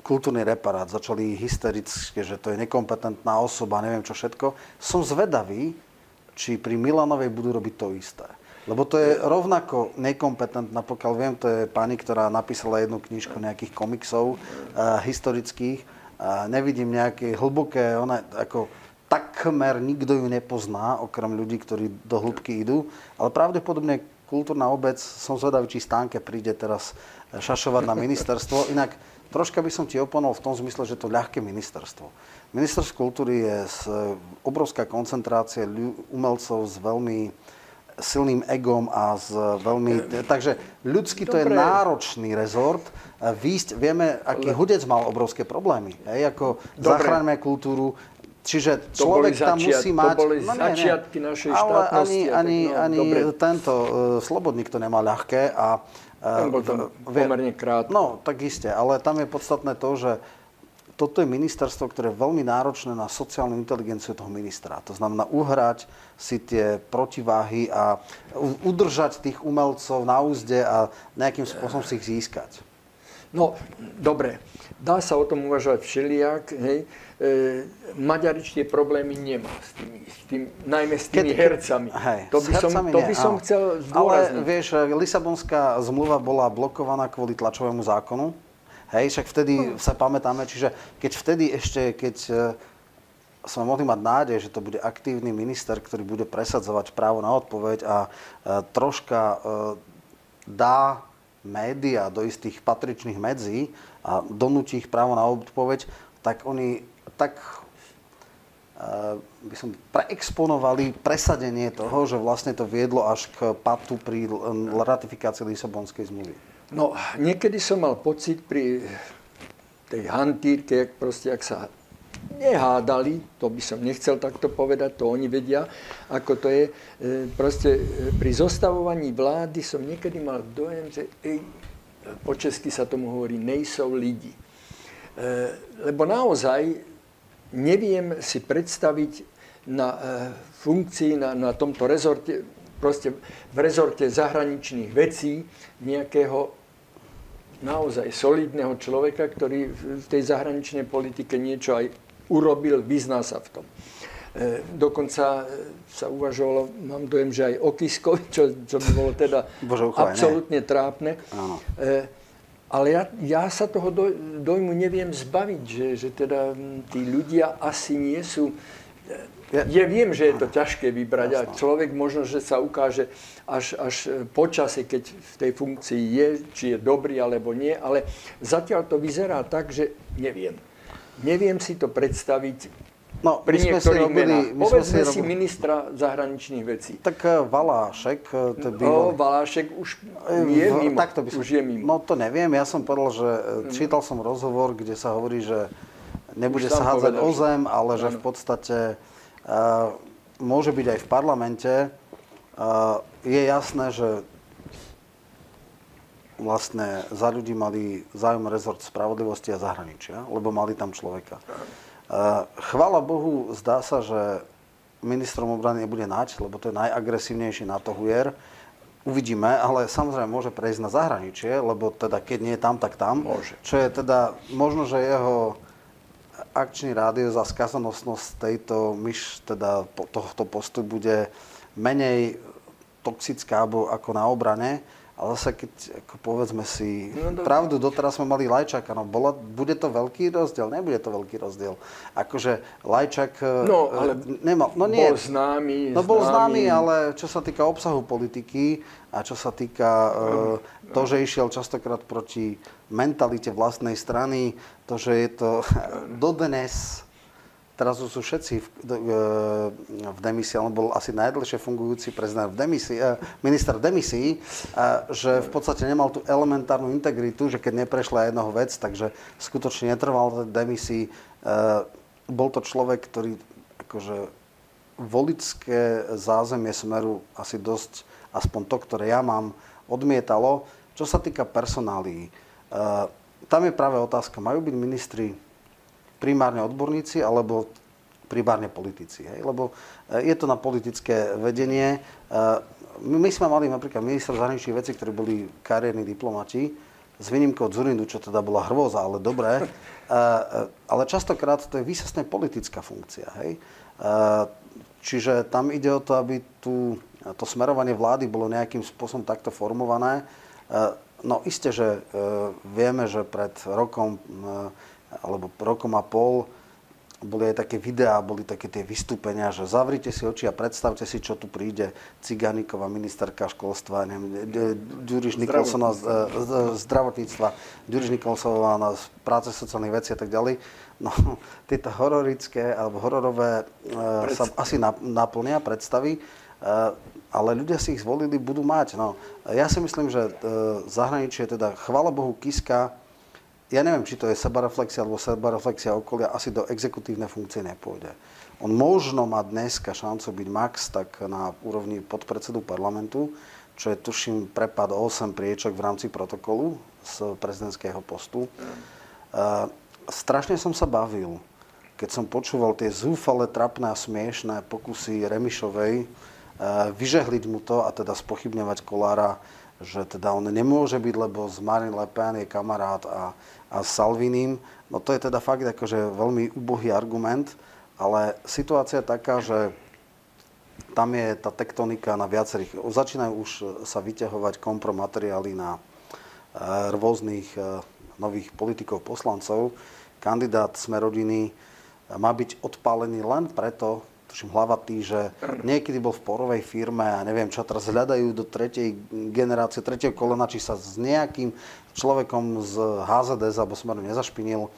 [SPEAKER 1] Kultúrny reparát, začali hystericky, že to je nekompetentná osoba, neviem čo všetko. Som zvedavý, či pri Milanovej budú robiť to isté. Lebo to je rovnako nekompetentná, pokiaľ viem, to je pani, ktorá napísala jednu knižku nejakých komiksov uh, historických. Uh, nevidím nejaké hlboké, ona ako takmer nikto ju nepozná, okrem ľudí, ktorí do hĺbky idú. Ale pravdepodobne kultúrna obec, som zvedavý, či Stánke príde teraz šašovať na ministerstvo. [LAUGHS] Inak troška by som ti oponoval v tom zmysle, že to ľahké ministerstvo. Ministerstvo kultúry je z, obrovská koncentrácia umelcov s veľmi silným egom a s veľmi... Takže ľudsky to je náročný rezort. A Výjsť, vieme, aký hudec mal obrovské problémy. Hej, ako
[SPEAKER 2] Dobre.
[SPEAKER 1] zachraňme kultúru. Čiže
[SPEAKER 2] To
[SPEAKER 1] človek tam
[SPEAKER 2] začiat-
[SPEAKER 1] musí
[SPEAKER 2] to
[SPEAKER 1] mať...
[SPEAKER 2] boli
[SPEAKER 1] nie, nie.
[SPEAKER 2] začiatky našej
[SPEAKER 1] Ale
[SPEAKER 2] štátnosti
[SPEAKER 1] ani,
[SPEAKER 2] a tak,
[SPEAKER 1] ani,
[SPEAKER 2] no,
[SPEAKER 1] ani
[SPEAKER 2] dobre.
[SPEAKER 1] tento uh, Slobodník to nemá ľahké. A, uh,
[SPEAKER 2] Ten bol tam
[SPEAKER 1] vie-
[SPEAKER 2] pomerne krátko.
[SPEAKER 1] No, tak iste. Ale tam je podstatné to, že toto je ministerstvo, ktoré je veľmi náročné na sociálnu inteligenciu toho ministra. To znamená uhrať si tie protiváhy a udržať tých umelcov na úzde a nejakým spôsobom si ich získať.
[SPEAKER 2] No, dobre. Dá sa o tom uvažovať všelijak. Hej. E, Maďarič tie problémy nemá s tými, s tým, najmä s tými
[SPEAKER 1] Keď-
[SPEAKER 2] hercami.
[SPEAKER 1] Hej,
[SPEAKER 2] to by som, to by som
[SPEAKER 1] áno.
[SPEAKER 2] chcel
[SPEAKER 1] Ale
[SPEAKER 2] zdôrazniť.
[SPEAKER 1] vieš, Lisabonská zmluva bola blokovaná kvôli tlačovému zákonu. Hej, však vtedy sa pamätáme, čiže keď vtedy ešte, keď e, sme mohli mať nádej, že to bude aktívny minister, ktorý bude presadzovať právo na odpoveď a e, troška e, dá média do istých patričných medzí a donúti ich právo na odpoveď, tak oni tak eh, by som preexponovali presadenie toho, že vlastne to viedlo až k patu pri ratifikácii Lisabonskej zmluvy.
[SPEAKER 2] No, niekedy som mal pocit pri tej hantírke, jak proste, ak sa nehádali, to by som nechcel takto povedať, to oni vedia, ako to je. E, Proste e, pri zostavovaní vlády som niekedy mal dojem, že po česky sa tomu hovorí, nejsou lidi. E, Lebo naozaj neviem si predstaviť na e, funkcii, na, na tomto rezorte, proste v rezorte zahraničných vecí nejakého naozaj solidného človeka, ktorý v tej zahraničnej politike niečo aj urobil, vyzná sa v tom. E, dokonca e, sa uvažovalo, mám dojem, že aj o Kiskovi, čo, čo by bolo teda
[SPEAKER 1] Bože, uchovaj, ne.
[SPEAKER 2] absolútne trápne.
[SPEAKER 1] Áno.
[SPEAKER 2] E, Ale ja, ja sa toho dojmu neviem zbaviť, že, že teda tí ľudia asi nie sú... Ja, ja viem, že je to ťažké vybrať a človek možno, že sa ukáže až, až po čase, keď v tej funkcii je, či je dobrý alebo nie, ale zatiaľ to vyzerá tak, že neviem. Neviem si to predstaviť No, pri my niektorých robili, menách. Povedzme si, si ministra zahraničných vecí.
[SPEAKER 1] Tak uh, Valášek, uh, to býval...
[SPEAKER 2] No, Valášek už je v, mimo. Tak to by som, už je mimo.
[SPEAKER 1] No to neviem, ja som povedal, že mm. čítal som rozhovor, kde sa hovorí, že nebude sa hádzať o zem, ale že v podstate uh, môže byť aj v parlamente. Uh, je jasné, že vlastne za ľudí mali záujem rezort spravodlivosti a zahraničia, lebo mali tam človeka. Chvala Bohu, zdá sa, že ministrom obrany nebude nať, lebo to je najagresívnejší NATO hujer. Uvidíme, ale samozrejme môže prejsť na zahraničie, lebo teda keď nie je tam, tak tam.
[SPEAKER 2] Môže.
[SPEAKER 1] Čo je teda, možno, že jeho akčný rádius a skazanosnosť tejto myš, teda tohto postu bude menej toxická ako na obrane. Ale zase, keď ako povedzme si no, do... pravdu, doteraz sme mali Lajčaka, no bola, bude to veľký rozdiel? Nebude to veľký rozdiel. Akože Lajčak
[SPEAKER 2] e, no, ale
[SPEAKER 1] nemal, no nie,
[SPEAKER 2] bol známy.
[SPEAKER 1] No bol známy, ale čo sa týka obsahu politiky a čo sa týka uh, to, že išiel častokrát proti mentalite vlastnej strany, to, že je to dodnes Teraz sú všetci v, e, v demisii, on bol asi najdlhšie fungujúci prezident v demisii, eh, minister v demisii, a že v podstate nemal tú elementárnu integritu, že keď neprešla jednoho vec, takže skutočne netrval v demisii. Bol to človek, ktorý akože volické zázemie Smeru asi dosť, aspoň to, ktoré ja mám, odmietalo. Čo sa týka personálií, tam je práve otázka, majú byť ministri primárne odborníci alebo primárne politici. Hej? Lebo e, je to na politické vedenie. E, my sme mali napríklad minister zahraničných vecí, ktorí boli kariérni diplomati, s výnimkou Zurindu, čo teda bola hrôza, ale dobré. E, ale častokrát to je výsostne politická funkcia. Hej? Čiže tam ide o to, aby tu, to smerovanie vlády bolo nejakým spôsobom takto formované. No isté, že vieme, že pred rokom alebo rokom a pol boli aj také videá, boli také tie vystúpenia, že zavrite si oči a predstavte si, čo tu príde Ciganíková, ministerka školstva, neviem, Ďuriš Nikolsonová z, z, zdravotníctva, Ďuriš Nikolsonová na práce sociálnych vecí a tak ďalej. No, [LAUGHS] tieto hororické alebo hororové e, sa asi naplnia predstavy, e, ale ľudia si ich zvolili, budú mať. No, ja si myslím, že e, zahraničie, teda chvála Bohu, Kiska, ja neviem, či to je sebareflexia alebo sebareflexia okolia, asi do exekutívnej funkcie nepôjde. On možno má dneska šancu byť max tak na úrovni podpredsedu parlamentu, čo je tuším prepad 8 priečok v rámci protokolu z prezidentského postu. Uh, strašne som sa bavil, keď som počúval tie zúfale, trapné a smiešné pokusy Remišovej uh, vyžehliť mu to a teda spochybňovať Kolára, že teda on nemôže byť, lebo z Marine Le Pen je kamarát a a s Salvinim. No to je teda fakt akože veľmi ubohý argument, ale situácia je taká, že tam je tá tektonika na viacerých. Začínajú už sa vyťahovať kompromateriály na e, rôznych e, nových politikov, poslancov. Kandidát Smerodiny má byť odpálený len preto, tuším hlavatý, že niekedy bol v porovej firme a neviem čo, teraz hľadajú do tretej generácie, tretieho kolena, či sa s nejakým človekom z HZDS alebo Smeru nezašpinil.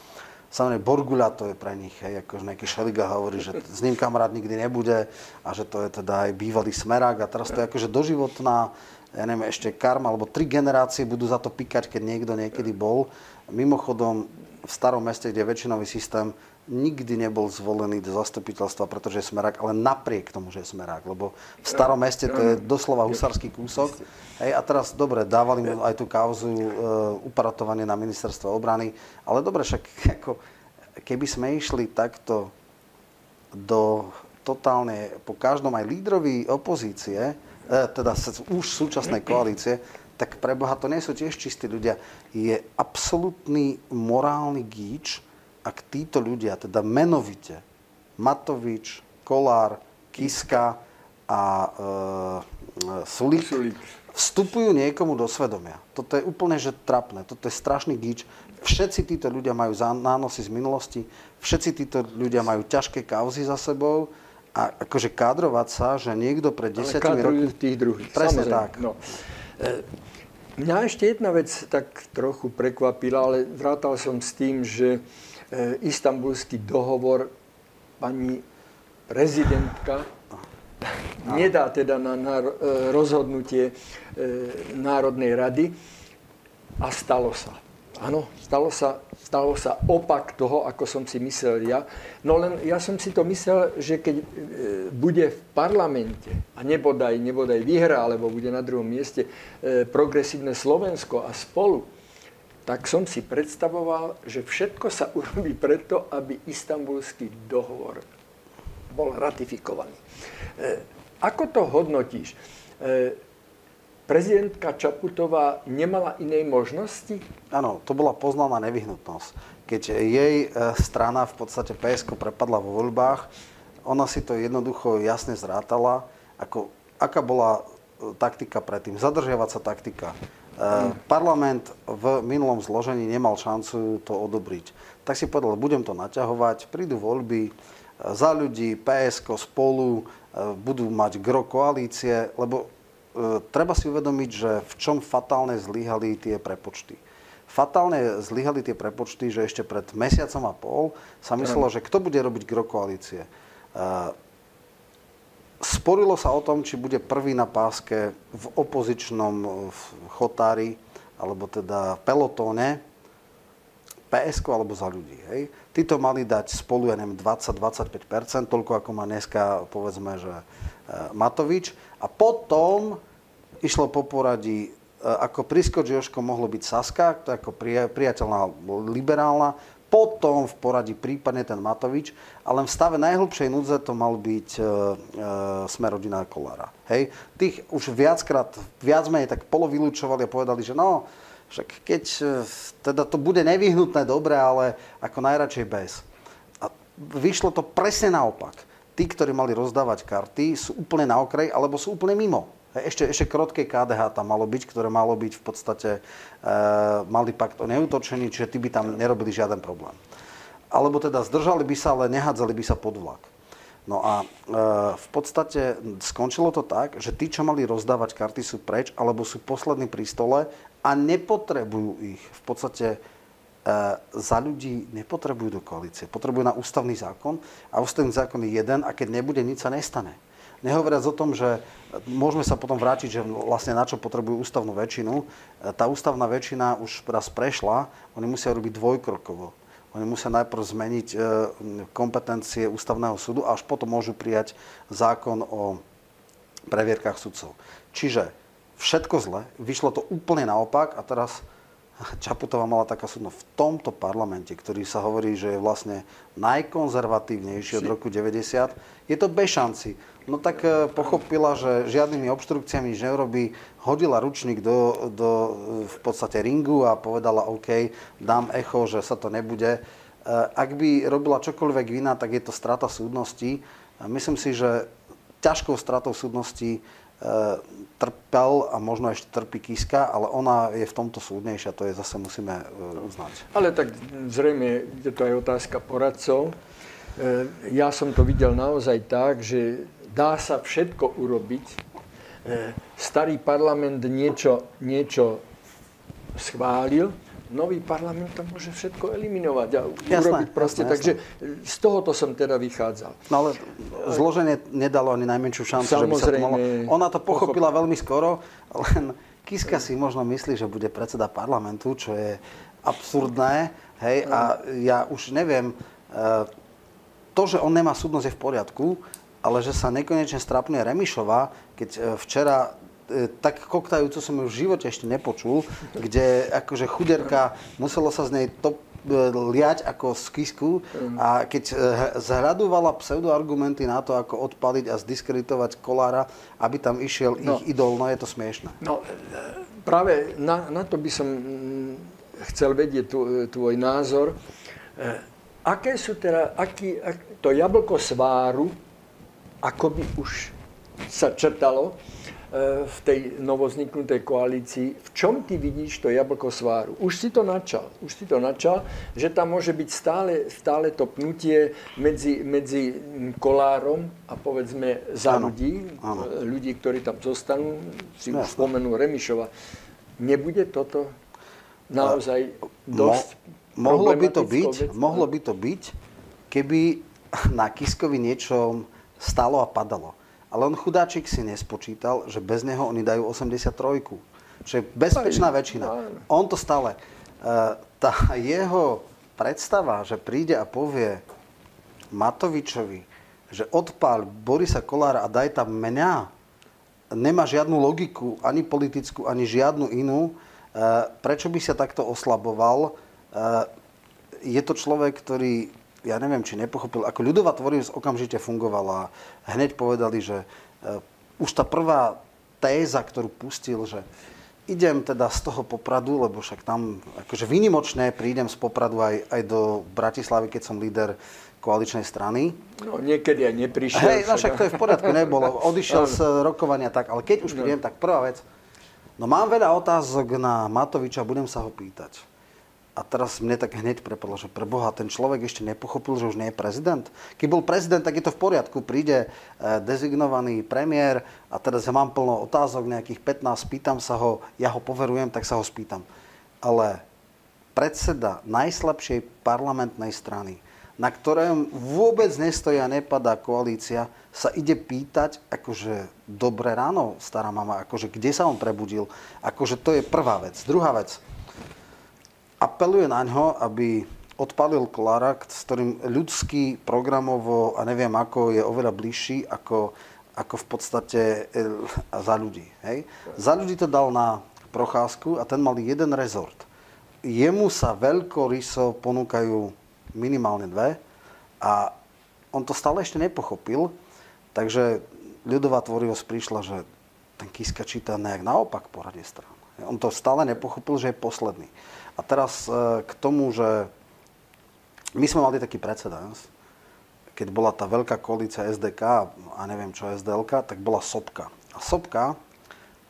[SPEAKER 1] Samozrejme, Borguľa to je pre nich, hej, akože nejaký Šeliga hovorí, že s ním kamarát nikdy nebude a že to je teda aj bývalý smerák a teraz to je akože doživotná, ja neviem, ešte karma, alebo tri generácie budú za to pikať, keď niekto niekedy bol. Mimochodom, v starom meste, kde je väčšinový systém, nikdy nebol zvolený do zastupiteľstva, pretože je smerák, ale napriek tomu, že je smerák, lebo v starom meste to je doslova husarský kúsok. Hej, a teraz, dobre, dávali mu aj tú kauzu e, upratovanie na ministerstvo obrany, ale dobre, však [LAUGHS] ako, keby sme išli takto do totálne, po každom aj lídrovi opozície, e, teda už súčasnej koalície, tak pre Boha to nie sú tiež čistí ľudia. Je absolútny morálny gíč, ak títo ľudia, teda menovite, Matovič, Kolár, Kiska a e, Sulík, Sulík vstupujú niekomu do svedomia. Toto je úplne že trapné, toto je strašný gíč. Všetci títo ľudia majú nánosy z minulosti, všetci títo ľudia majú ťažké kauzy za sebou a akože kádrovať sa, že niekto pred desiatimi
[SPEAKER 2] rokmi... tých druhých.
[SPEAKER 1] Presne Samozrejme. tak. No.
[SPEAKER 2] E, mňa ešte jedna vec tak trochu prekvapila, ale vrátal som s tým, že e, istambulský dohovor pani prezidentka nedá teda na, na e, rozhodnutie e, Národnej rady a stalo sa. Áno, stalo sa, stalo sa opak toho, ako som si myslel ja. No len ja som si to myslel, že keď e, bude v parlamente a nebodaj, nebodaj vyhra, alebo bude na druhom mieste progresívne Slovensko a spolu, tak som si predstavoval, že všetko sa urobí preto, aby istambulský dohovor bol ratifikovaný. E, ako to hodnotíš? E, prezidentka Čaputová nemala inej možnosti?
[SPEAKER 1] Áno, to bola poznaná nevyhnutnosť. Keď jej e, strana v podstate PSK prepadla vo voľbách, ona si to jednoducho jasne zrátala, ako, aká bola taktika predtým. Zadržiavať sa taktika. Mm. Parlament v minulom zložení nemal šancu to odobriť. Tak si povedal, budem to naťahovať, prídu voľby, za ľudí, PSK spolu e, budú mať gro koalície, lebo treba si uvedomiť, že v čom fatálne zlyhali tie prepočty. Fatálne zlyhali tie prepočty, že ešte pred mesiacom a pol sa myslelo, že kto bude robiť gro koalície. Sporilo sa o tom, či bude prvý na páske v opozičnom chotári, alebo teda pelotóne, PSK alebo za ľudí. Hej. Títo mali dať spolu, ja neviem, 20-25%, toľko ako má dneska, povedzme, že e, Matovič. A potom išlo po poradí, e, ako priskoč Joško mohlo byť Saska, to je ako priateľná liberálna, potom v poradí prípadne ten Matovič, ale v stave najhlbšej núdze to mal byť e, e, Smerodina Kolára. Hej? Tých už viackrát, viac menej tak polovylúčovali a povedali, že no, však keď e, teda to bude nevyhnutné, dobre, ale ako najradšej bez. A vyšlo to presne naopak. Tí, ktorí mali rozdávať karty, sú úplne na okraj, alebo sú úplne mimo. Ešte, ešte krotké KDH tam malo byť, ktoré malo byť v podstate, e, mali pakt o neutočení, čiže tí by tam nerobili žiaden problém. Alebo teda zdržali by sa, ale nehádzali by sa pod vlak. No a e, v podstate skončilo to tak, že tí, čo mali rozdávať karty, sú preč, alebo sú poslední pri stole a nepotrebujú ich. V podstate e, za ľudí nepotrebujú do koalície. Potrebujú na ústavný zákon a ústavný zákon je jeden a keď nebude, nič sa nestane. Nehovoriac o tom, že môžeme sa potom vrátiť, že vlastne na čo potrebujú ústavnú väčšinu. E, tá ústavná väčšina už raz prešla, oni musia robiť dvojkrokovo. Oni musia najprv zmeniť e, kompetencie ústavného súdu a až potom môžu prijať zákon o previerkách sudcov. Čiže všetko zle, vyšlo to úplne naopak a teraz Čaputová mala taká súdno v tomto parlamente, ktorý sa hovorí, že je vlastne najkonzervatívnejší od roku 90, je to bez šanci. No tak e, pochopila, že žiadnymi obštrukciami nič neurobí, hodila ručník do, do v podstate ringu a povedala OK, dám echo, že sa to nebude. E, ak by robila čokoľvek iná, tak je to strata súdnosti. Myslím si, že ťažkou stratou súdnosti E, trpel a možno ešte trpí Kiska, ale ona je v tomto súdnejšia, to je zase musíme e, uznať.
[SPEAKER 2] Ale tak zrejme je to aj otázka poradcov. E, ja som to videl naozaj tak, že dá sa všetko urobiť. Starý parlament niečo, niečo schválil, nový parlament to môže všetko eliminovať a jasné, urobiť proste. Jasné, Takže jasné. z tohoto som teda vychádzal.
[SPEAKER 1] No ale zloženie nedalo ani najmenšiu šancu, Samozrejme, že by sa to mohlo... Ona to pochopila pochop... veľmi skoro, len Kiska si možno myslí, že bude predseda parlamentu, čo je absurdné. Hej, a ja už neviem, e, to, že on nemá súdnosť je v poriadku, ale že sa nekonečne strapne Remišová, keď e, včera tak koktajúco som ju v živote ešte nepočul, kde akože chuderka, muselo sa z nej to e, liať ako z kisku a keď e, zhradovala pseudoargumenty na to, ako odpaliť a zdiskreditovať Kolára, aby tam išiel no, ich idol, no je to smiešne.
[SPEAKER 2] No práve na, na to by som mm, chcel vedieť tvoj názor. Aké sú teda, aký, ak, to jablko sváru, ako by už sa črtalo e, v tej novozniknutej koalícii. V čom ty vidíš to jablko sváru? Už si to načal. Už si to načal, že tam môže byť stále, stále to pnutie medzi, medzi Kolárom a povedzme za áno, ľudí, áno. ľudí, ktorí tam zostanú, si už spomenul Remišova. Nebude toto naozaj dosť
[SPEAKER 1] Mo, mohlo by to byť, vec? mohlo by to byť, keby na Kiskovi niečo stalo a padalo. Ale on chudáčik si nespočítal, že bez neho oni dajú 83. Čo je bezpečná väčšina. On to stále... Uh, tá jeho predstava, že príde a povie Matovičovi, že odpál Borisa Kolára a daj tam mňa, nemá žiadnu logiku, ani politickú, ani žiadnu inú. Uh, prečo by sa takto oslaboval? Uh, je to človek, ktorý ja neviem, či nepochopil, ako ľudová tvorivosť okamžite fungovala. Hneď povedali, že uh, už tá prvá téza, ktorú pustil, že idem teda z toho Popradu, lebo však tam akože výnimočne prídem z Popradu aj, aj do Bratislavy, keď som líder koaličnej strany.
[SPEAKER 2] No niekedy aj neprišiel.
[SPEAKER 1] Hej, no však to je v poriadku, nebolo. [LAUGHS] Odišiel z rokovania tak, ale keď už no. prídem, tak prvá vec. No mám veľa otázok na Matoviča, budem sa ho pýtať. A teraz mne tak hneď prepadlo, že pre Boha, ten človek ešte nepochopil, že už nie je prezident. Keď bol prezident, tak je to v poriadku. Príde e, dezignovaný premiér a teraz ja mám plno otázok, nejakých 15, pýtam sa ho, ja ho poverujem, tak sa ho spýtam. Ale predseda najslabšej parlamentnej strany, na ktorom vôbec nestojí a nepadá koalícia, sa ide pýtať, akože, dobré ráno, stará mama, akože, kde sa on prebudil. Akože, to je prvá vec. Druhá vec, apeluje na ňo, aby odpalil Klarak, s ktorým ľudský, programovo a neviem ako je oveľa bližší ako, ako v podstate e, za ľudí. Hej? Za ľudí to dal na procházku a ten mal jeden rezort. Jemu sa veľkoryso ponúkajú minimálne dve a on to stále ešte nepochopil, takže ľudová tvorivosť prišla, že ten Kiska číta nejak naopak poradie strán. On to stále nepochopil, že je posledný. A teraz e, k tomu, že my sme mali taký precedens, keď bola tá veľká koalícia SDK a neviem čo SDLK, tak bola Sopka. A Sopka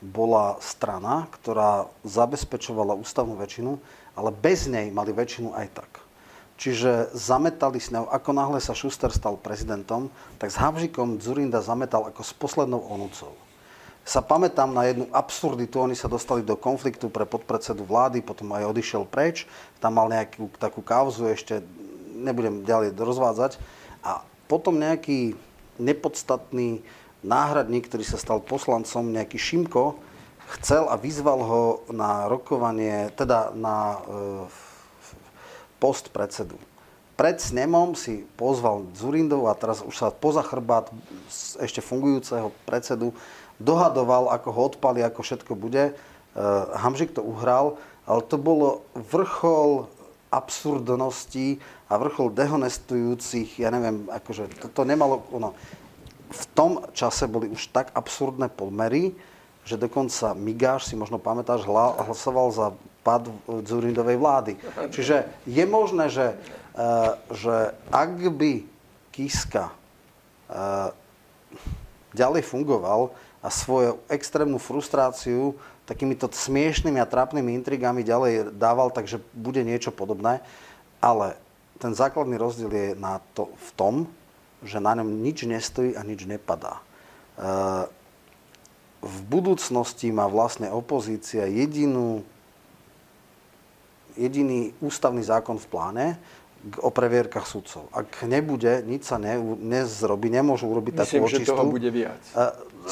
[SPEAKER 1] bola strana, ktorá zabezpečovala ústavnú väčšinu, ale bez nej mali väčšinu aj tak. Čiže zametali s ňou, ako náhle sa Schuster stal prezidentom, tak s Havžikom Zurinda zametal ako s poslednou onúcou sa pamätám na jednu absurditu. Oni sa dostali do konfliktu pre podpredsedu vlády, potom aj odišiel preč. Tam mal nejakú takú kauzu, ešte nebudem ďalej rozvádzať. A potom nejaký nepodstatný náhradník, ktorý sa stal poslancom, nejaký Šimko, chcel a vyzval ho na rokovanie, teda na e, post predsedu. Pred snemom si pozval Zurindov a teraz už sa poza chrbát ešte fungujúceho predsedu dohadoval, ako ho odpali, ako všetko bude. Uh, Hamžik to uhral, ale to bolo vrchol absurdnosti a vrchol dehonestujúcich, ja neviem, akože to, to nemalo, ono, v tom čase boli už tak absurdné pomery, že dokonca Migáš, si možno pamätáš, hlasoval za pad Zurindovej vlády. Čiže je možné, že, uh, že ak by Kiska uh, ďalej fungoval, a svoju extrémnu frustráciu takýmito smiešnými a trápnymi intrigami ďalej dával, takže bude niečo podobné. Ale ten základný rozdiel je na to, v tom, že na ňom nič nestojí a nič nepadá. E, v budúcnosti má vlastne opozícia jedinú, jediný ústavný zákon v pláne, o previerkach sudcov. Ak nebude, nič sa ne, nezrobí, nemôžu urobiť
[SPEAKER 2] Myslím,
[SPEAKER 1] takú očistú.
[SPEAKER 2] Myslím, že toho bude viac.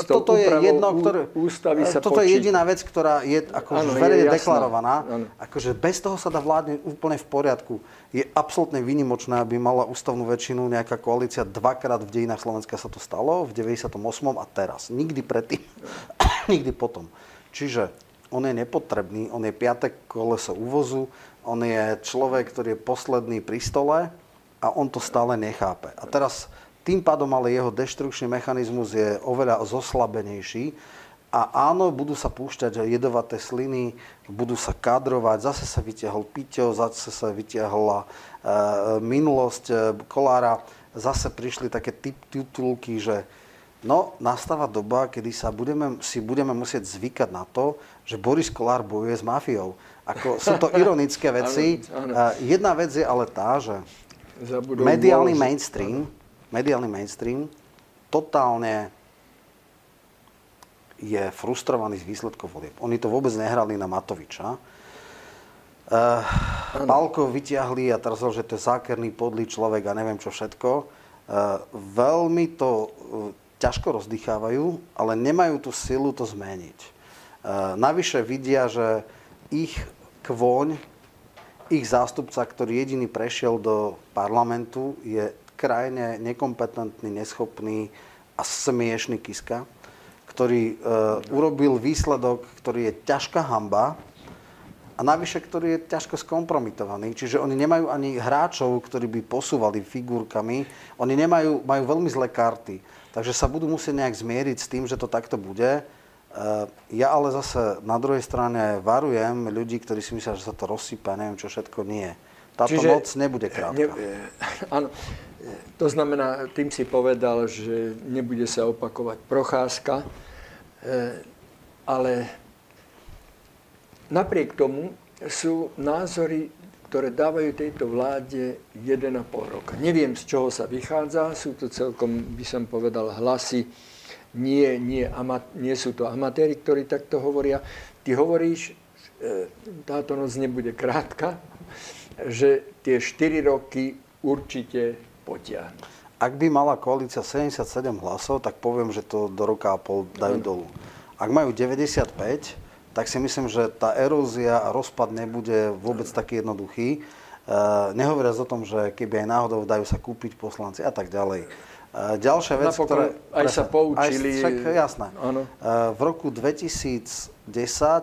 [SPEAKER 1] Toto je jedno, ktoré, ústavy sa toto počí... je jediná vec, ktorá je ako ano, verejne deklarovaná. Ano. Akože bez toho sa dá vládne úplne v poriadku. Je absolútne výnimočné, aby mala ústavnú väčšinu nejaká koalícia. Dvakrát v dejinách Slovenska sa to stalo, v 98. a teraz. Nikdy predtým, [COUGHS] nikdy potom. Čiže on je nepotrebný, on je piaté koleso úvozu, on je človek, ktorý je posledný pri stole a on to stále nechápe. A teraz tým pádom ale jeho deštrukčný mechanizmus je oveľa zoslabenejší. A áno, budú sa púšťať jedovaté sliny, budú sa kadrovať, zase sa vytiahol Piťo, zase sa vytiahla e, minulosť e, Kolára, zase prišli také titulky, že No, nastáva doba, kedy sa budeme, si budeme musieť zvykať na to, že Boris Kolár bojuje s mafiou. Ako, sú to [LAUGHS] ironické veci. A Jedna vec je ale tá, že mediálny mainstream, mediálny mainstream totálne je frustrovaný z výsledkov volieb. Oni to vôbec nehrali na Matoviča. Uh, Pálko vyťahli a teraz že to je zákerný, podlý človek a neviem čo všetko. Uh, veľmi to uh, ťažko rozdýchávajú, ale nemajú tú silu to zmeniť. Uh, navyše vidia, že ich kvoň, ich zástupca, ktorý jediný prešiel do parlamentu, je krajne nekompetentný, neschopný a smiešný Kiska, ktorý uh, urobil výsledok, ktorý je ťažká hamba, a navyše, ktorý je ťažko skompromitovaný. Čiže oni nemajú ani hráčov, ktorí by posúvali figurkami. Oni nemajú, majú veľmi zlé karty. Takže sa budú musieť nejak zmieriť s tým, že to takto bude. Eh, Ja ale zase na druhej strane varujem ľudí, ktorí si myslia, že sa to rozsype, neviem čo všetko, nie. Táto
[SPEAKER 2] Čiže-
[SPEAKER 1] noc nebude krátka.
[SPEAKER 2] Ne, e, [LAUGHS] áno, E, to znamená, tým si povedal, že nebude sa opakovať procházka, e, ale napriek tomu sú názory, ktoré dávajú tejto vláde 1,5 roka. Neviem, z čoho sa vychádza, sú to celkom, by som povedal, hlasy, nie, nie, ama, nie sú to amatéri, ktorí takto hovoria. Ty hovoríš, e, táto noc nebude krátka, že tie 4 roky určite potiahnu.
[SPEAKER 1] Ak by mala koalícia 77 hlasov, tak poviem, že to do roka a pol dajú dolu. Ak majú 95, tak si myslím, že tá erózia a rozpad nebude vôbec taký jednoduchý. Uh, nehovoriac o tom, že keby aj náhodou dajú sa kúpiť poslanci a tak ďalej. Uh, ďalšia vec,
[SPEAKER 2] Napokon
[SPEAKER 1] ktoré...
[SPEAKER 2] aj sa poučili.
[SPEAKER 1] Aj, však, jasné.
[SPEAKER 2] Áno.
[SPEAKER 1] Uh, v roku 2010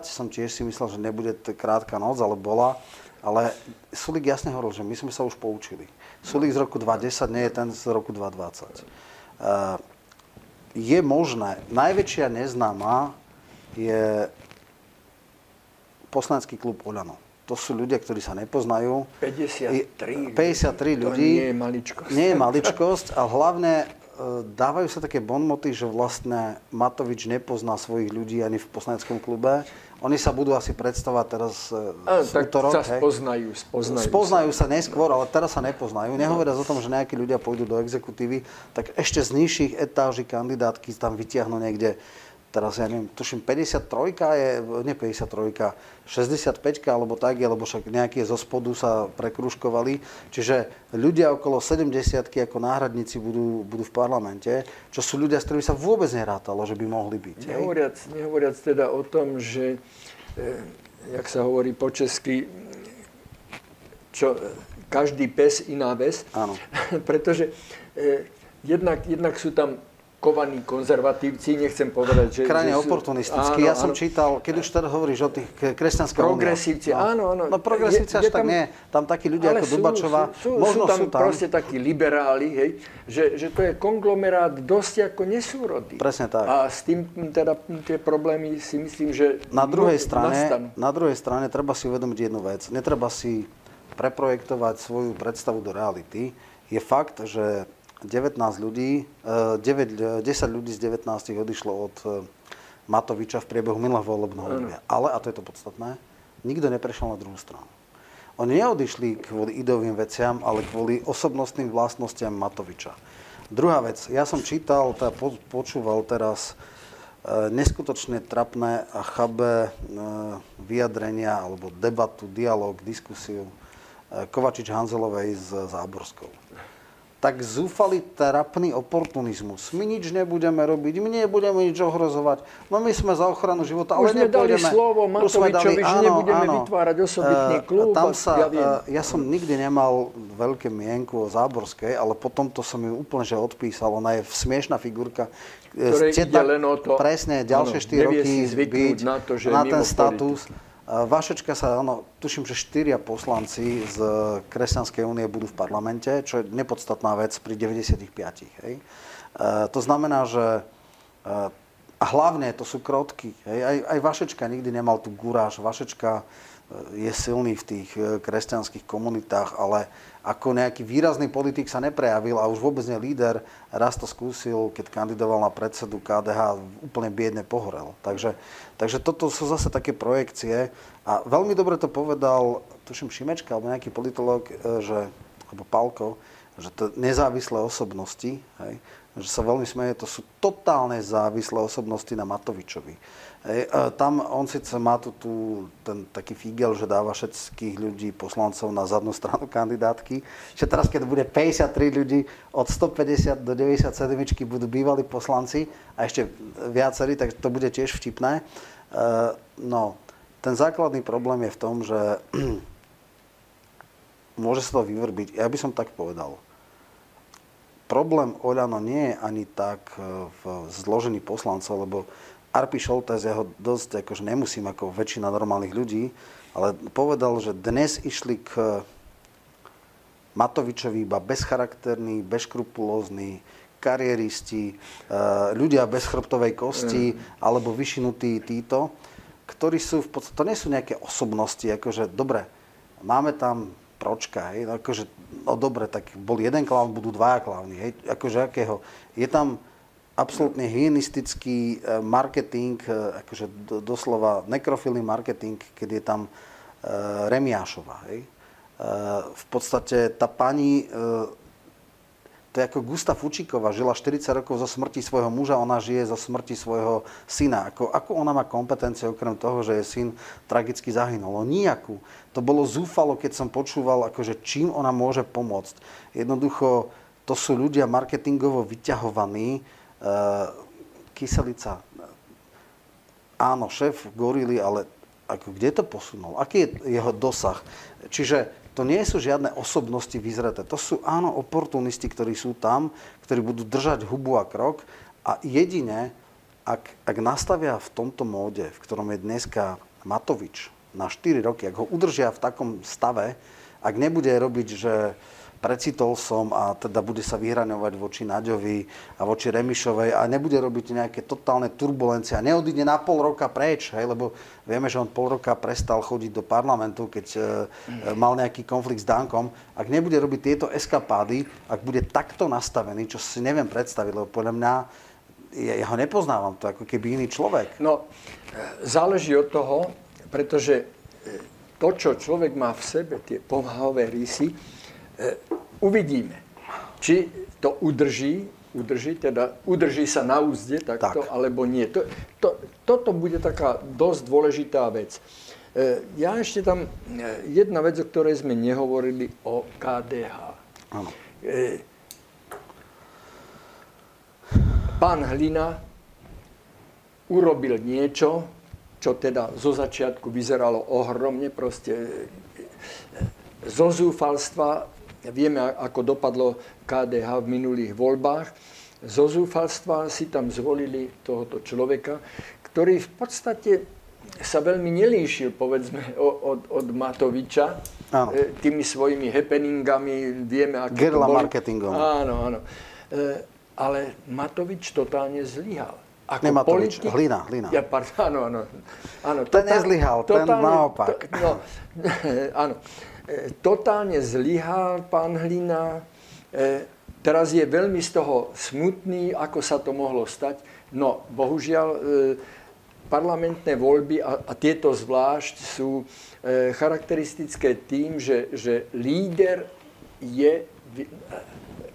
[SPEAKER 1] som tiež si myslel, že nebude krátka noc, ale bola. Ale Sulik jasne hovoril, že my sme sa už poučili. Sulik z roku 2010 nie je ten z roku 2020. Uh, je možné, najväčšia neznáma je poslanecký klub Oľano. To sú ľudia, ktorí sa nepoznajú.
[SPEAKER 2] 53
[SPEAKER 1] Je- 53
[SPEAKER 2] To
[SPEAKER 1] ľudí.
[SPEAKER 2] nie je maličkosť.
[SPEAKER 1] Nie je maličkosť a hlavne e, dávajú sa také bonmoty, že vlastne Matovič nepozná svojich ľudí ani v poslaneckom klube. Oni sa budú asi predstavať teraz e,
[SPEAKER 2] A,
[SPEAKER 1] v
[SPEAKER 2] tak
[SPEAKER 1] útorok,
[SPEAKER 2] sa
[SPEAKER 1] hej.
[SPEAKER 2] spoznajú, spoznajú.
[SPEAKER 1] Spoznajú sa neskôr, ale teraz sa nepoznajú. Nehovoria o tom, že nejakí ľudia pôjdu do exekutívy, tak ešte z nižších etáží kandidátky tam vytiahnu niekde teraz ja neviem, tuším 53 je, nie 53, 65 alebo tak, alebo však nejaké zo spodu sa prekruškovali. Čiže ľudia okolo 70 ako náhradníci budú, budú v parlamente, čo sú ľudia, s ktorými sa vôbec nerátalo, že by mohli byť.
[SPEAKER 2] Nehovoriac, nehovoriac teda o tom, že, e, jak sa hovorí po česky, čo, každý pes iná ves.
[SPEAKER 1] Áno. [LAUGHS]
[SPEAKER 2] Pretože e, jednak, jednak sú tam kovaní konzervatívci, nechcem povedať, že...
[SPEAKER 1] Krajne
[SPEAKER 2] že sú,
[SPEAKER 1] oportunistický. Ja som čítal, keď už teda hovoríš o tých kresťanských
[SPEAKER 2] Progresívci, áno, áno.
[SPEAKER 1] No progresívci
[SPEAKER 2] Je-
[SPEAKER 1] až
[SPEAKER 2] je
[SPEAKER 1] tak
[SPEAKER 2] tam-
[SPEAKER 1] nie. Tam takí ľudia ako Dubačová,
[SPEAKER 2] sú, sú,
[SPEAKER 1] možno
[SPEAKER 2] sú tam,
[SPEAKER 1] sú tam.
[SPEAKER 2] proste takí liberáli, hej, že, že to je konglomerát dosť ako nesúrodý.
[SPEAKER 1] Presne tak.
[SPEAKER 2] A s tým teda tie problémy si myslím, že
[SPEAKER 1] Na druhej,
[SPEAKER 2] mo-
[SPEAKER 1] strane,
[SPEAKER 2] nastanú.
[SPEAKER 1] na druhej strane treba si uvedomiť jednu vec. Netreba si preprojektovať svoju predstavu do reality. Je fakt, že 19 ľudí, eh, 9, eh, 10 ľudí z 19 odišlo od eh, Matoviča v priebehu minulého volebného obdobia. Ale, a to je to podstatné, nikto neprešiel na druhú stranu. Oni neodišli kvôli ideovým veciam, ale kvôli osobnostným vlastnostiam Matoviča. Druhá vec, ja som čítal, teda po- počúval teraz e, neskutočne trapné a chabé e, vyjadrenia alebo debatu, dialog, diskusiu e, Kovačič Hanzelovej s Záborskou. Tak zúfali trapný oportunizmus. My nič nebudeme robiť, my nebudeme nič ohrozovať. No my sme za ochranu života,
[SPEAKER 2] Už
[SPEAKER 1] ale
[SPEAKER 2] sme dali slovo
[SPEAKER 1] Už
[SPEAKER 2] Matovičovi, že nebudeme vytvárať osobitný
[SPEAKER 1] Eh,
[SPEAKER 2] klub
[SPEAKER 1] Tam sa,
[SPEAKER 2] ja viem.
[SPEAKER 1] eh, ja som nikdy nemal veľké mienku o Záborskej, ale potom to som ju úplne že odpísal. Ona je smiešná figurka. eh,
[SPEAKER 2] Ktorej ide len o to-
[SPEAKER 1] Presne, ďalšie
[SPEAKER 2] áno,
[SPEAKER 1] 4
[SPEAKER 2] nevie
[SPEAKER 1] roky byť
[SPEAKER 2] na to, že
[SPEAKER 1] na ten status. Eh, Vašečka sa, áno, tuším, že štyria poslanci z Kresťanskej únie budú v parlamente, čo je nepodstatná vec pri 95. Hej. Eh, To znamená, že eh, a hlavne to sú krotky. Hej. Aj, aj Vašečka nikdy nemal tú guráž. Vašečka je silný v tých e, kresťanských komunitách, ale ako nejaký výrazný politik sa neprejavil a už vôbec nie líder. Raz to skúsil, keď kandidoval na predsedu KDH, úplne biedne pohorel. Takže, takže toto sú zase také projekcie. A veľmi dobre to povedal, tuším Šimečka, alebo nejaký politolog, e, že, alebo Palko, že to nezávislé osobnosti, hej, že sa veľmi smeje, to sú totálne závislé osobnosti na Matovičovi. Hej, tam on síce má tu, tu ten taký figel, že dáva všetkých ľudí, poslancov na zadnú stranu kandidátky. Že teraz, keď bude 53 ľudí, od 150 do 97 budú bývalí poslanci a ešte viacerí, tak to bude tiež vtipné. No, ten základný problém je v tom, že [CLEARS THROAT] môže sa to vyvrbiť. Ja by som tak povedal problém Oľano nie je ani tak e, v zložení poslancov, lebo Arpi Šoltes, ja ho dosť akože nemusím ako väčšina normálnych ľudí, ale povedal, že dnes išli k Matovičovi iba bezcharakterní, bezškrupulózni, kariéristi, e, ľudia bez chrbtovej kosti mm. alebo vyšinutí títo, ktorí sú v podstate, to nie sú nejaké osobnosti, akože dobre, máme tam pročka, hej, akože, no dobre, tak bol jeden klaun, budú dvaja klauny, hej, akože akého. Je tam absolútne hygienistický e, marketing, e, akože doslova nekrofilný marketing, keď je tam uh, Remiášová, hej. V podstate tá pani to je ako Gustav Fučíková, žila 40 rokov zo smrti svojho muža, ona žije zo smrti svojho syna. Ako, ako ona má kompetencie okrem toho, že je syn tragicky zahynul? No nijakú. To bolo zúfalo, keď som počúval, akože čím ona môže pomôcť. Jednoducho, to sú ľudia marketingovo vyťahovaní. E, kyselica, áno, šéf gorily, ale ako, kde to posunul? Aký je jeho dosah? Čiže to nie sú žiadne osobnosti vyzreté. To sú áno oportunisti, ktorí sú tam, ktorí budú držať hubu a krok a jedine, ak, ak nastavia v tomto móde, v ktorom je dneska Matovič na 4 roky, ak ho udržia v takom stave, ak nebude robiť, že precitol som a teda bude sa vyhraňovať voči Naďovi a voči Remišovej a nebude robiť nejaké totálne turbulencie a neodíde na pol roka preč, hej, lebo vieme, že on pol roka prestal chodiť do parlamentu, keď e, mal nejaký konflikt s Dankom. Ak nebude robiť tieto eskapády, ak bude takto nastavený, čo si neviem predstaviť, lebo podľa mňa ja, ja ho nepoznávam, to ako keby iný človek.
[SPEAKER 2] No, e, záleží od toho, pretože e, to, čo človek má v sebe, tie pomáhové rysy, E, uvidíme, či to udrží, udrží, teda udrží sa na úzde takto, tak. alebo nie. To, to, toto bude taká dosť dôležitá vec. E, ja ešte tam, e, jedna vec, o ktorej sme nehovorili, o KDH. Áno. Pán Hlina urobil niečo, čo teda zo začiatku vyzeralo ohromne, proste zo zúfalstva Vieme, ako dopadlo KDH v minulých voľbách. Zo zúfalstva si tam zvolili tohoto človeka, ktorý v podstate sa veľmi nelíšil, povedzme, od, od Matoviča. Áno. E, tými svojimi happeningami, vieme,
[SPEAKER 1] aké Gerla to boli. marketingom.
[SPEAKER 2] Áno, áno. E, ale Matovič totálne zlyhal.
[SPEAKER 1] Ako Nematovič, politik... Hlina, Hlina.
[SPEAKER 2] Ja, pardon, áno, áno. áno
[SPEAKER 1] ten totál, nezlyhal, ten naopak. To, no, [LAUGHS]
[SPEAKER 2] áno. E, totálne zlyhal pán Hlina. E, teraz je veľmi z toho smutný, ako sa to mohlo stať. No, bohužiaľ, e, parlamentné voľby a, a tieto zvlášť sú charakteristické tým, že, že líder je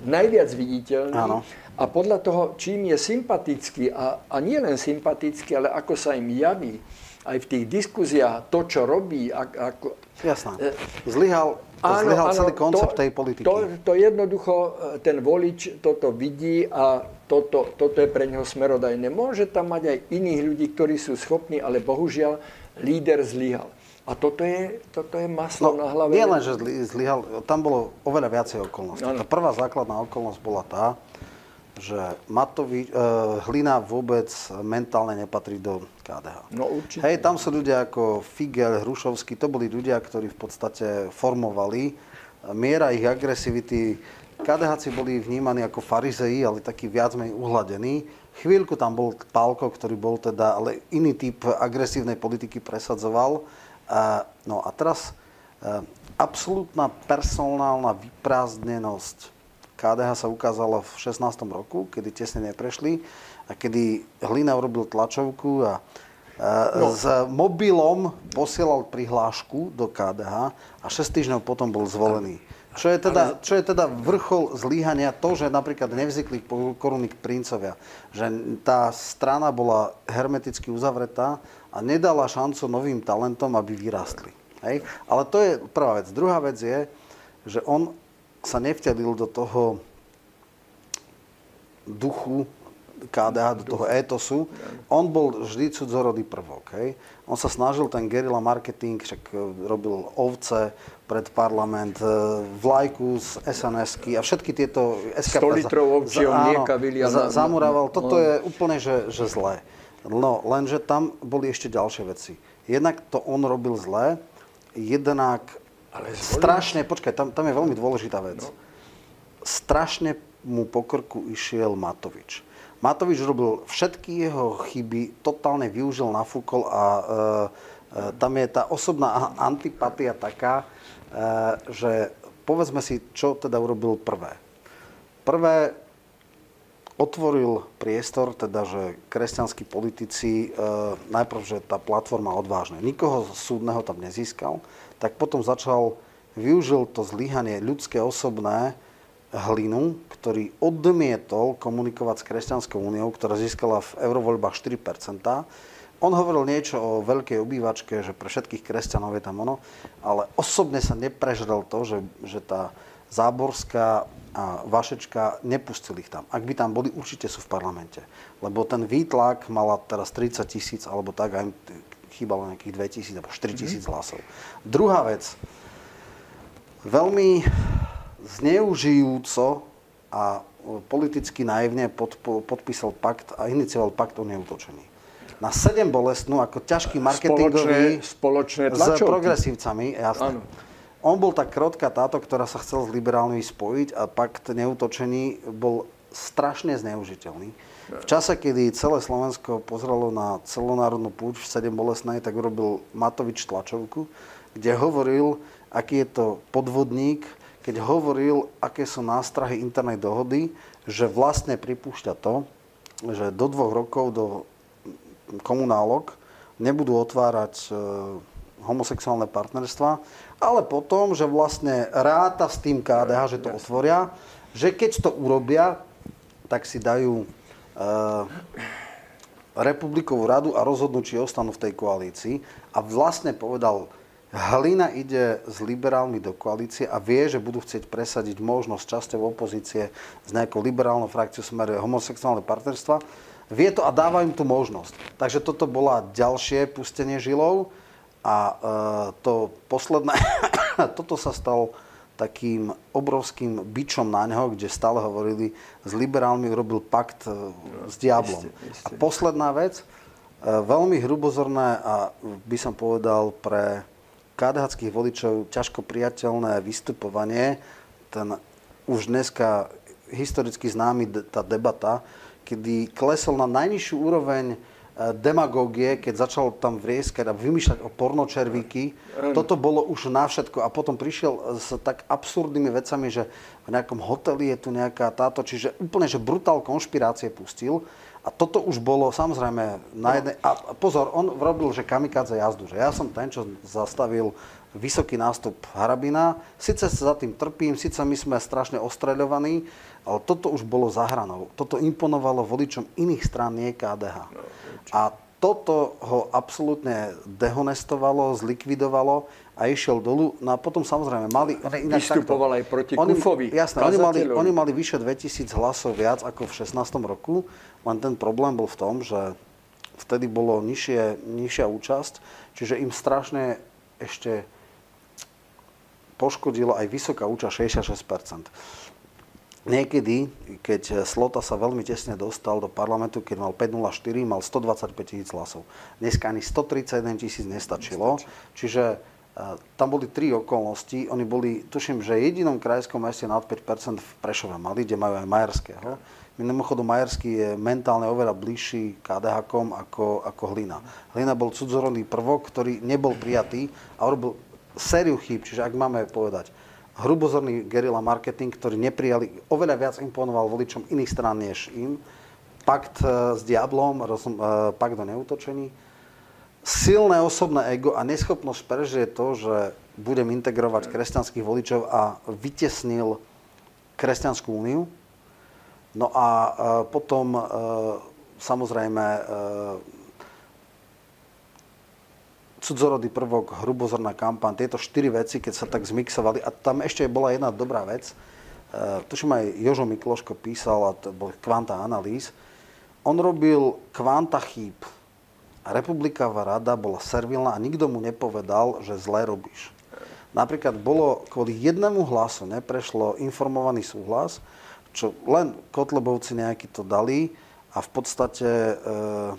[SPEAKER 2] najviac viditeľný Áno. a podľa toho, čím je sympatický a, a nie len sympatický, ale ako sa im javí, aj v tých diskuziách, to, čo robí, ako,
[SPEAKER 1] Jasná. E, zlyhal, áno, zlyhal áno, celý koncept to, tej politiky.
[SPEAKER 2] To, to jednoducho, e, ten volič toto vidí a toto, toto je pre neho smerodajné. Môže tam mať aj iných ľudí, ktorí sú schopní, ale bohužiaľ líder zlyhal. A toto je, toto je maslo no, na hlave.
[SPEAKER 1] Nie len, že zlyhal, tam bolo oveľa viacej okolností. Tá prvá základná okolnosť bola tá, že Matovi, uh, Hlina vôbec mentálne nepatrí do KDH.
[SPEAKER 2] No určite.
[SPEAKER 1] Hej, tam sú ľudia ako Figel, Hrušovský, to boli ľudia, ktorí v podstate formovali miera ich agresivity. KDH boli vnímaní ako farizei, ale taký viac menej uhladení. Chvíľku tam bol Pálko, ktorý bol teda, ale iný typ agresívnej politiky presadzoval. No a teraz absolútna personálna vyprázdnenosť KDH sa ukázala v 16. roku, kedy tesne neprešli a kedy Hlina urobil tlačovku a no. s mobilom posielal prihlášku do KDH a 6 týždňov potom bol zvolený. Čo je, teda, čo je teda vrchol zlíhania to, že napríklad nevznikli korunní princovia. Že tá strana bola hermeticky uzavretá a nedala šancu novým talentom, aby vyrástli. Hej? Ale to je prvá vec. Druhá vec je, že on sa nevtelil do toho duchu KDH, do toho étosu. On bol vždy cudzorodý prvok. Hej. On sa snažil ten guerilla marketing, však e, robil ovce pred parlament, e, vlajku z sns a všetky tieto
[SPEAKER 2] SKP... 100 litrov ovčieho mlieka
[SPEAKER 1] za, zamurával. Toto je úplne, že, že zlé. No, lenže tam boli ešte ďalšie veci. Jednak to on robil zlé, jednak ale strašne, počkaj, tam, tam je veľmi dôležitá vec. No. Strašne mu po krku išiel Matovič. Matovič robil všetky jeho chyby, totálne využil, nafúkol a e, e, tam je tá osobná antipatia taká, e, že povedzme si, čo teda urobil prvé. Prvé otvoril priestor, teda, že kresťanskí politici, e, najprv, že tá platforma odvážne, nikoho súdneho tam nezískal, tak potom začal, využil to zlyhanie ľudské, osobné, Hlinu, ktorý odmietol komunikovať s Kresťanskou úniou, ktorá získala v eurovoľbách 4% On hovoril niečo o veľkej obývačke, že pre všetkých kresťanov je tam ono, ale osobne sa neprežrel to, že, že tá Záborská a Vašečka nepustili ich tam. Ak by tam boli, určite sú v parlamente. Lebo ten výtlak mala teraz 30 tisíc, alebo tak, aj chýbalo nejakých 2 tisíc, alebo 4 tisíc mm-hmm. hlasov. Druhá vec. Veľmi zneužijúco a politicky naivne pod, podpísal pakt a inicioval pakt o neutočení. Na 7 bolestnú, ako ťažký marketingový
[SPEAKER 2] spoločné, spoločné
[SPEAKER 1] s progresívcami, jasné. Ano. On bol tak krotka táto, ktorá sa chcel s liberálnymi spojiť a pakt neutočení bol strašne zneužiteľný. V čase, kedy celé Slovensko pozrelo na celonárodnú púč v 7 bolestnej, tak urobil Matovič tlačovku, kde hovoril, aký je to podvodník, keď hovoril, aké sú nástrahy internej dohody, že vlastne pripúšťa to, že do dvoch rokov do komunálok nebudú otvárať e, homosexuálne partnerstva, ale potom, že vlastne ráta s tým KDH, že to otvoria, že keď to urobia, tak si dajú republikovú radu a rozhodnú, či ostanú v tej koalícii. A vlastne povedal, Hlina ide s liberálmi do koalície a vie, že budú chcieť presadiť možnosť časťou opozície s nejakou liberálnou frakciou smere homosexuálne partnerstva. Vie to a dáva im tú možnosť. Takže toto bola ďalšie pustenie žilov a e, to posledné, [COUGHS] toto sa stalo takým obrovským bičom na neho, kde stále hovorili, s liberálmi urobil pakt e, s diablom. A posledná vec, e, veľmi hrubozorné a by som povedal pre KDH voličov ťažko priateľné vystupovanie, ten už dneska historicky známy tá debata, kedy klesol na najnižšiu úroveň demagógie, keď začal tam vrieskať a vymýšľať o pornočervíky. Toto bolo už na všetko a potom prišiel s tak absurdnými vecami, že v nejakom hoteli je tu nejaká táto, čiže úplne, že brutál konšpirácie pustil. A toto už bolo samozrejme na jednej... A pozor, on robil, že kamikadze jazdu, že ja som ten, čo zastavil vysoký nástup Harabina. Sice sa za tým trpím, síce my sme strašne ostreľovaní, ale toto už bolo za hranou. Toto imponovalo voličom iných strán, nie KDH. No, a toto ho absolútne dehonestovalo, zlikvidovalo a išiel dolu. No a potom samozrejme mali...
[SPEAKER 2] Vystupoval aj proti oni, Kufovi.
[SPEAKER 1] Jasné, oni mali, oni mali vyše 2000 hlasov viac ako v 16. roku, len ten problém bol v tom, že vtedy bolo nižšie, nižšia účasť, čiže im strašne ešte poškodilo aj vysoká účasť 66%. Niekedy, keď Slota sa veľmi tesne dostal do parlamentu, keď mal 504, mal 125 tisíc hlasov. Dneska ani 131 tisíc nestačilo. Čiže tam boli tri okolnosti. Oni boli, tuším, že jedinom krajskom meste nad 5% v Prešove mali, kde majú aj Majerského. Mimochodom, Majerský je mentálne oveľa bližší KDH ako, ako Hlina. Hlina bol cudzorodný prvok, ktorý nebol prijatý a urobil sériu chýb. Čiže ak máme povedať, hrubozorný gerila marketing, ktorý neprijali, oveľa viac imponoval voličom iných strán než im. Pakt e, s diablom, rozum, e, pakt o neutočení. Silné osobné ego a neschopnosť prežije to, že budem integrovať kresťanských voličov a vytesnil kresťanskú úniu. No a e, potom samozrejme cudzorodý prvok, hrubozorná kampaň, tieto štyri veci, keď sa tak zmixovali. A tam ešte bola jedna dobrá vec. Uh, tuším aj Jožo Mikloško písal, a to bol kvanta analýz. On robil kvanta chýb. A republiková rada bola servilná a nikto mu nepovedal, že zle robíš. Napríklad bolo kvôli jednému hlasu neprešlo informovaný súhlas, čo len Kotlebovci nejaký to dali a v podstate uh,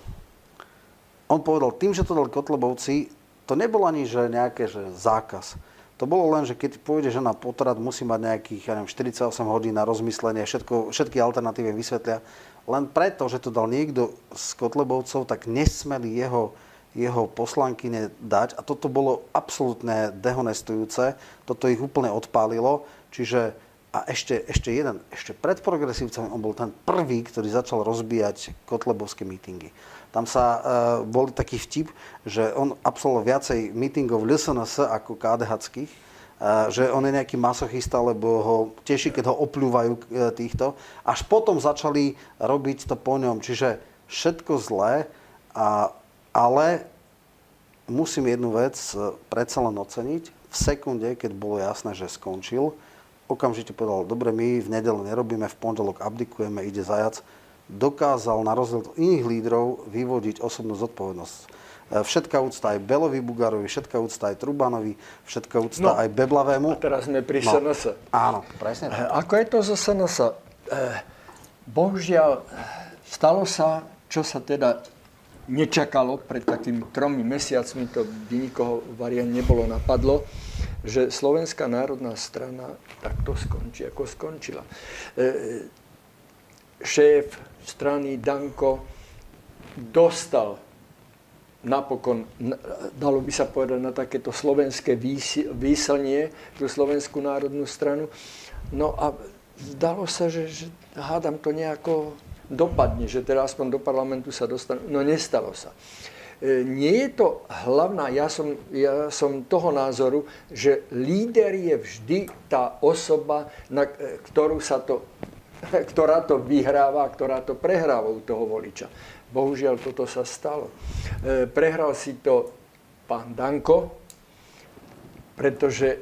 [SPEAKER 1] on povedal, tým, že to dali Kotlebovci, to nebolo ani že nejaké že zákaz. To bolo len, že keď pôjde žena potrat, musí mať nejakých ja neviem, 48 hodín na rozmyslenie, všetko, všetky alternatívy vysvetlia. Len preto, že to dal niekto z Kotlebovcov, tak nesmeli jeho, jeho poslankyne dať. A toto bolo absolútne dehonestujúce. Toto ich úplne odpálilo. Čiže a ešte, ešte jeden, ešte pred progresívcami on bol ten prvý, ktorý začal rozbíjať kotlebovské mítingy. Tam sa uh, bol taký vtip, že on absolvoval viacej mítingov LSNS ako KDH-ských, uh, že on je nejaký masochista, lebo ho teší, keď ho opľúvajú uh, týchto. Až potom začali robiť to po ňom. Čiže všetko zlé, a, ale musím jednu vec predsa len oceniť. V sekunde, keď bolo jasné, že skončil, okamžite povedal, dobre, my v nedelu nerobíme, v pondelok abdikujeme, ide zajac. Dokázal na rozdiel od iných lídrov vyvodiť osobnú zodpovednosť. E, všetká úcta aj Belovi Bugarovi, všetká úcta aj Trubanovi, všetká úcta no, aj Beblavému.
[SPEAKER 2] A teraz sme pri no, SNS.
[SPEAKER 1] Áno, presne tak.
[SPEAKER 2] E, ako je to zo SNS? E, bohužiaľ, stalo sa, čo sa teda nečakalo, pred takými tromi mesiacmi to by nikoho variant nebolo napadlo, že Slovenská národná strana takto skončí, ako skončila. E, šéf strany Danko dostal napokon, dalo by sa povedať, na takéto slovenské výslnie, tú Slovenskú národnú stranu. No a zdalo sa, že, že hádam to nejako dopadne, že teraz aspoň do parlamentu sa dostane. No nestalo sa. E, nie je to hlavná, ja som, ja som toho názoru, že líder je vždy tá osoba, na e, ktorú sa to, [LAUGHS] ktorá to vyhráva, ktorá to prehráva u toho voliča. Bohužiaľ, toto sa stalo. E, prehral si to pán Danko, pretože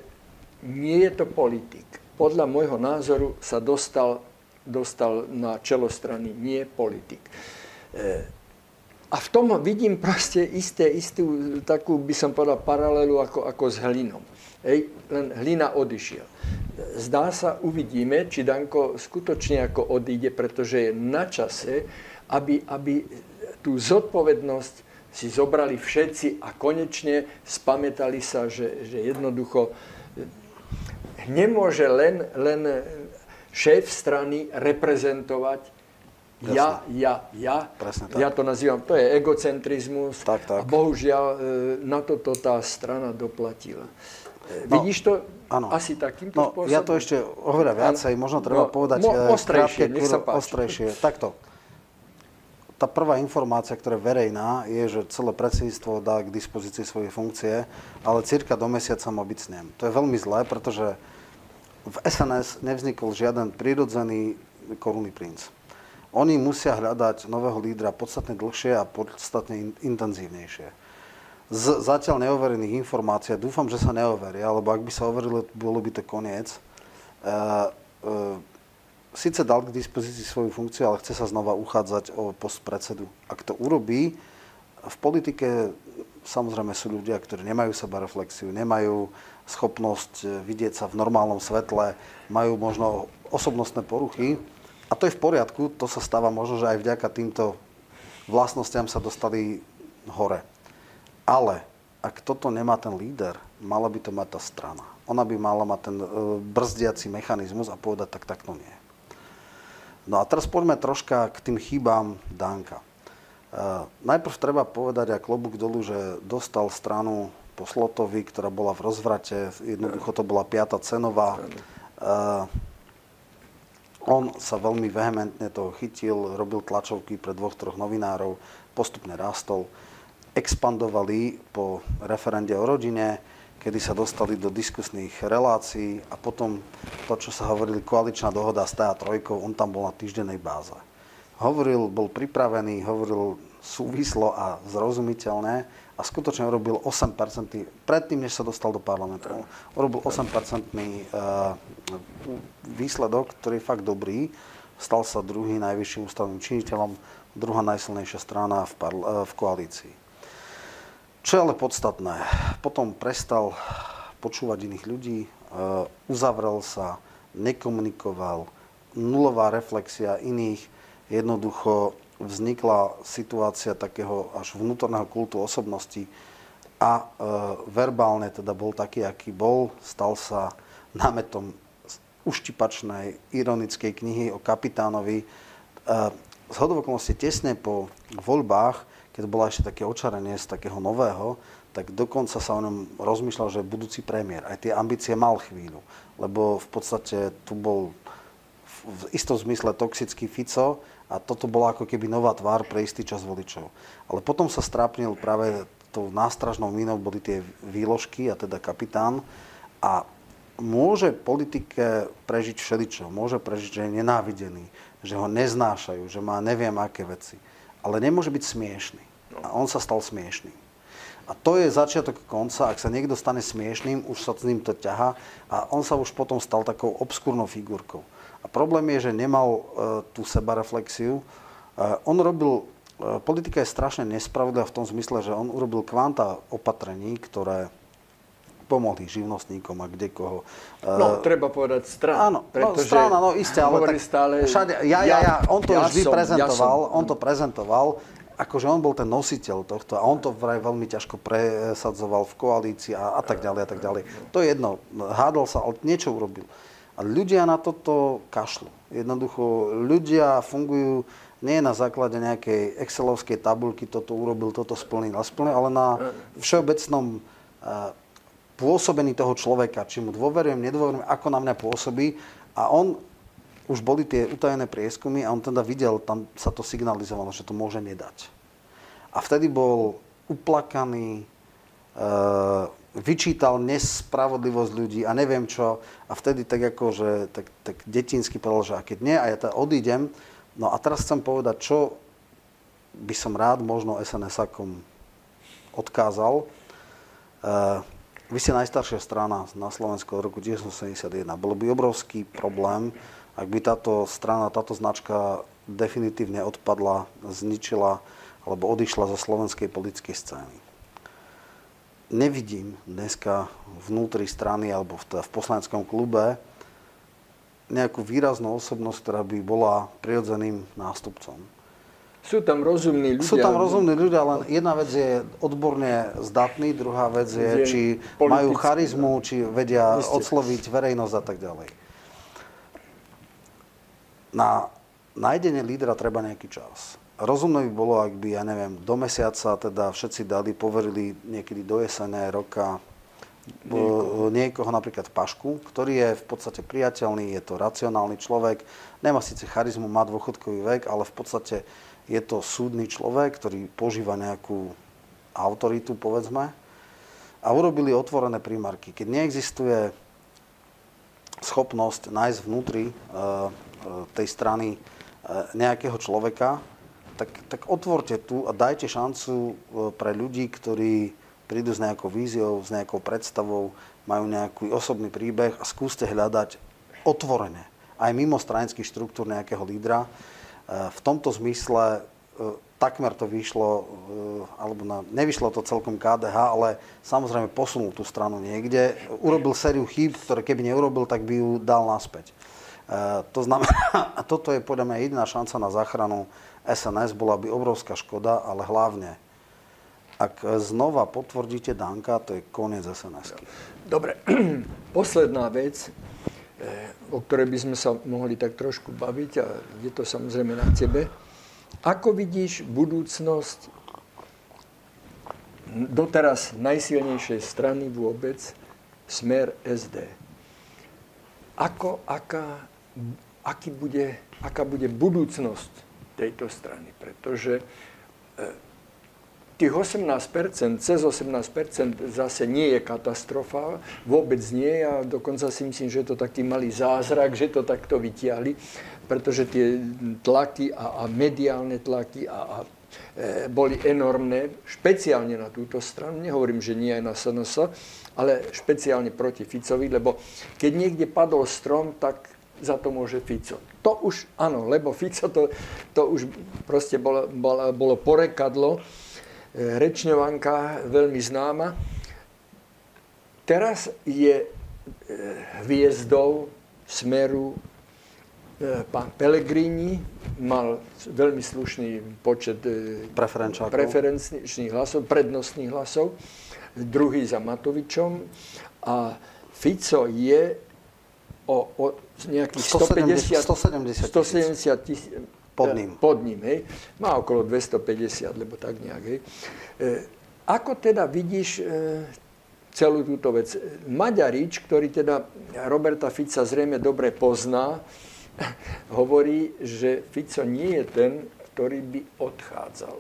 [SPEAKER 2] nie je to politik. Podľa môjho názoru sa dostal, dostal na čelo strany, nie politik. A v tom vidím proste isté, istú takú, by som povedal, paralelu ako, ako s hlinom. Hej, len hlina odišiel. Zdá sa, uvidíme, či Danko skutočne ako odíde, pretože je na čase, aby, aby tú zodpovednosť si zobrali všetci a konečne spamätali sa, že, že jednoducho nemôže len, len šéf strany reprezentovať ja, ja, ja.
[SPEAKER 1] Presne tak.
[SPEAKER 2] Ja to nazývam, to je egocentrizmus.
[SPEAKER 1] Tak, tak.
[SPEAKER 2] A bohužiaľ e, na toto tá strana doplatila. E, no, Vidíš to ano. asi takýmto
[SPEAKER 1] no,
[SPEAKER 2] spôsobom?
[SPEAKER 1] Ja to ešte oveľa viacej, možno treba no, povedať
[SPEAKER 2] mo, e, ostrejšie, krátke, nech sa páči.
[SPEAKER 1] ostrejšie. Takto. Tá prvá informácia, ktorá je verejná, je, že celé predsedníctvo dá k dispozícii svoje funkcie, ale cirka do mesiaca má byť s ním. To je veľmi zlé, pretože v SNS nevznikol žiaden prirodzený korunný princ. Oni musia hľadať nového lídra podstatne dlhšie a podstatne intenzívnejšie. Z zatiaľ neoverených informácií, dúfam, že sa neoveria, lebo ak by sa overili, bolo by to koniec. E, e, Sice dal k dispozícii svoju funkciu, ale chce sa znova uchádzať o post predsedu. Ak to urobí, v politike samozrejme sú ľudia, ktorí nemajú seba reflexiu, nemajú schopnosť vidieť sa v normálnom svetle, majú možno osobnostné poruchy a to je v poriadku, to sa stáva možno, že aj vďaka týmto vlastnostiam sa dostali hore. Ale ak toto nemá ten líder, mala by to mať tá strana. Ona by mala mať ten e, brzdiaci mechanizmus a povedať, tak takto nie. No a teraz poďme troška k tým chybám Danka. Uh, najprv treba povedať a klobúk dolu, že dostal stranu po Slotovi, ktorá bola v rozvrate, jednoducho to bola piata cenová. Uh, on sa veľmi vehementne toho chytil, robil tlačovky pre dvoch, troch novinárov, postupne rástol. Expandovali po referende o rodine, kedy sa dostali do diskusných relácií a potom to, čo sa hovorili koaličná dohoda s TA trojkou, on tam bol na týždennej báze. Hovoril, bol pripravený, hovoril súvislo a zrozumiteľné a skutočne urobil 8%, predtým, než sa dostal do parlamentu, urobil 8% eh, výsledok, ktorý je fakt dobrý. Stal sa druhý najvyšším ústavným činiteľom, druhá najsilnejšia strana v, parl- eh, v koalícii. Čo je ale podstatné, potom prestal počúvať iných ľudí, eh, uzavrel sa, nekomunikoval, nulová reflexia iných, jednoducho vznikla situácia takého až vnútorného kultu osobnosti a e, verbálne teda bol taký, aký bol. Stal sa námetom uštipačnej, ironickej knihy o kapitánovi. E, z hodovokonosti tesne po voľbách, keď bola ešte také očarenie z takého nového, tak dokonca sa o ňom rozmýšľal, že budúci premiér. Aj tie ambície mal chvíľu, lebo v podstate tu bol v istom zmysle toxický Fico a toto bola ako keby nová tvár pre istý čas voličov. Ale potom sa strápnil práve tou nástražnou mínou, boli tie výložky a teda kapitán a môže politike prežiť všeličo. Môže prežiť, že je nenávidený, že ho neznášajú, že má neviem aké veci. Ale nemôže byť smiešný. A on sa stal smiešným. A to je začiatok konca. Ak sa niekto stane smiešným, už sa s ním to ťaha a on sa už potom stal takou obskúrnou figurkou. A problém je, že nemal e, tú sebareflexiu. E, on robil, e, politika je strašne nespravodlivá v tom zmysle, že on urobil kvanta opatrení, ktoré pomohli živnostníkom a kde koho.
[SPEAKER 2] No, treba povedať strana.
[SPEAKER 1] Áno, no, strana, no isté, ale tak
[SPEAKER 2] stále,
[SPEAKER 1] všade, ja, ja, ja, on to ja vždy som, prezentoval, ja on to prezentoval, akože on bol ten nositeľ tohto a on to vraj veľmi ťažko presadzoval v koalícii a, a tak ďalej a tak ďalej. To je jedno, hádal sa, ale niečo urobil. Ľudia na toto kašľú. Jednoducho, ľudia fungujú nie na základe nejakej excelovskej tabulky, toto urobil, toto splnil a splnil, ale na všeobecnom pôsobení toho človeka, či mu dôverujem, nedôverujem, ako na mňa pôsobí. A on, už boli tie utajené prieskumy a on teda videl, tam sa to signalizovalo, že to môže nedať. A vtedy bol uplakaný, e, vyčítal nespravodlivosť ľudí a neviem čo. A vtedy tak ako, že tak, tak detinsky povedal, že a keď nie, a ja teda odídem. No a teraz chcem povedať, čo by som rád možno SNS-akom odkázal. Uh, vy ste najstaršia strana na Slovensku od roku 1971. Bolo by obrovský problém, ak by táto strana, táto značka definitívne odpadla, zničila alebo odišla zo slovenskej politickej scény nevidím dneska vnútri strany alebo v, v poslaneckom klube nejakú výraznú osobnosť, ktorá by bola prirodzeným nástupcom.
[SPEAKER 2] Sú tam rozumní ľudia.
[SPEAKER 1] Sú tam rozumní ľudia, len jedna vec je odborne zdatný, druhá vec je, či majú charizmu, či vedia Isté. odsloviť verejnosť a tak ďalej. Na nájdenie lídra treba nejaký čas rozumné by bolo, ak by, ja neviem, do mesiaca teda všetci dali, poverili niekedy do jesene roka niekoho. niekoho napríklad Pašku, ktorý je v podstate priateľný, je to racionálny človek, nemá síce charizmu, má dôchodkový vek, ale v podstate je to súdny človek, ktorý požíva nejakú autoritu, povedzme. A urobili otvorené prímarky. Keď neexistuje schopnosť nájsť vnútri e, e, tej strany e, nejakého človeka, tak, tak otvorte tu a dajte šancu e, pre ľudí, ktorí prídu s nejakou víziou, s nejakou predstavou, majú nejaký osobný príbeh a skúste hľadať otvorene, aj mimo stranických štruktúr nejakého lídra. E, v tomto zmysle e, takmer to vyšlo, alebo na, nevyšlo to celkom KDH, ale samozrejme posunul tú stranu niekde. Urobil sériu chýb, ktoré keby neurobil, tak by ju dal naspäť. To znamená, [LAUGHS] a toto je podľa mňa jediná šanca na záchranu SNS bola by obrovská škoda, ale hlavne, Ak znova potvrdíte Danka, to je koniec sns -ky.
[SPEAKER 2] Dobre, [CLEARS THROAT] posledná vec, eh, o ktorej by sme sa mohli tak trošku baviť a je to samozrejme na tebe. Ako vidíš budúcnosť doteraz najsilnejšej strany vôbec, smer SD? Ako, aká, aký bude, aká bude budúcnosť tejto strany? Pretože eh, tých 18%, cez 18% zase nie je katastrofa, vôbec nie a dokonca si myslím, že je to taký malý zázrak, že to takto vytiahli, pretože tie tlaky a, a mediálne tlaky a, a e, boli enormné, špeciálne na túto stranu, nehovorím, že nie aj na SNS, ale špeciálne proti Ficovi, lebo keď niekde padol strom, tak za to môže Fico. To už, áno, lebo Fico to, to už proste bolo, bolo, bolo porekadlo, rečňovanka veľmi známa. Teraz je e, hviezdou smeru e, pán Pellegrini, mal veľmi slušný počet e, preferenčných hlasov, prednostných hlasov, druhý za Matovičom. A Fico je o, o nejakých 150, 170 tisíc
[SPEAKER 1] pod ním.
[SPEAKER 2] Pod ním, hej. Má okolo 250, lebo tak nejak, hej. E, ako teda vidíš e, celú túto vec? Maďarič, ktorý teda Roberta Fica zrejme dobre pozná, [LAUGHS] hovorí, že Fico nie je ten, ktorý by odchádzal.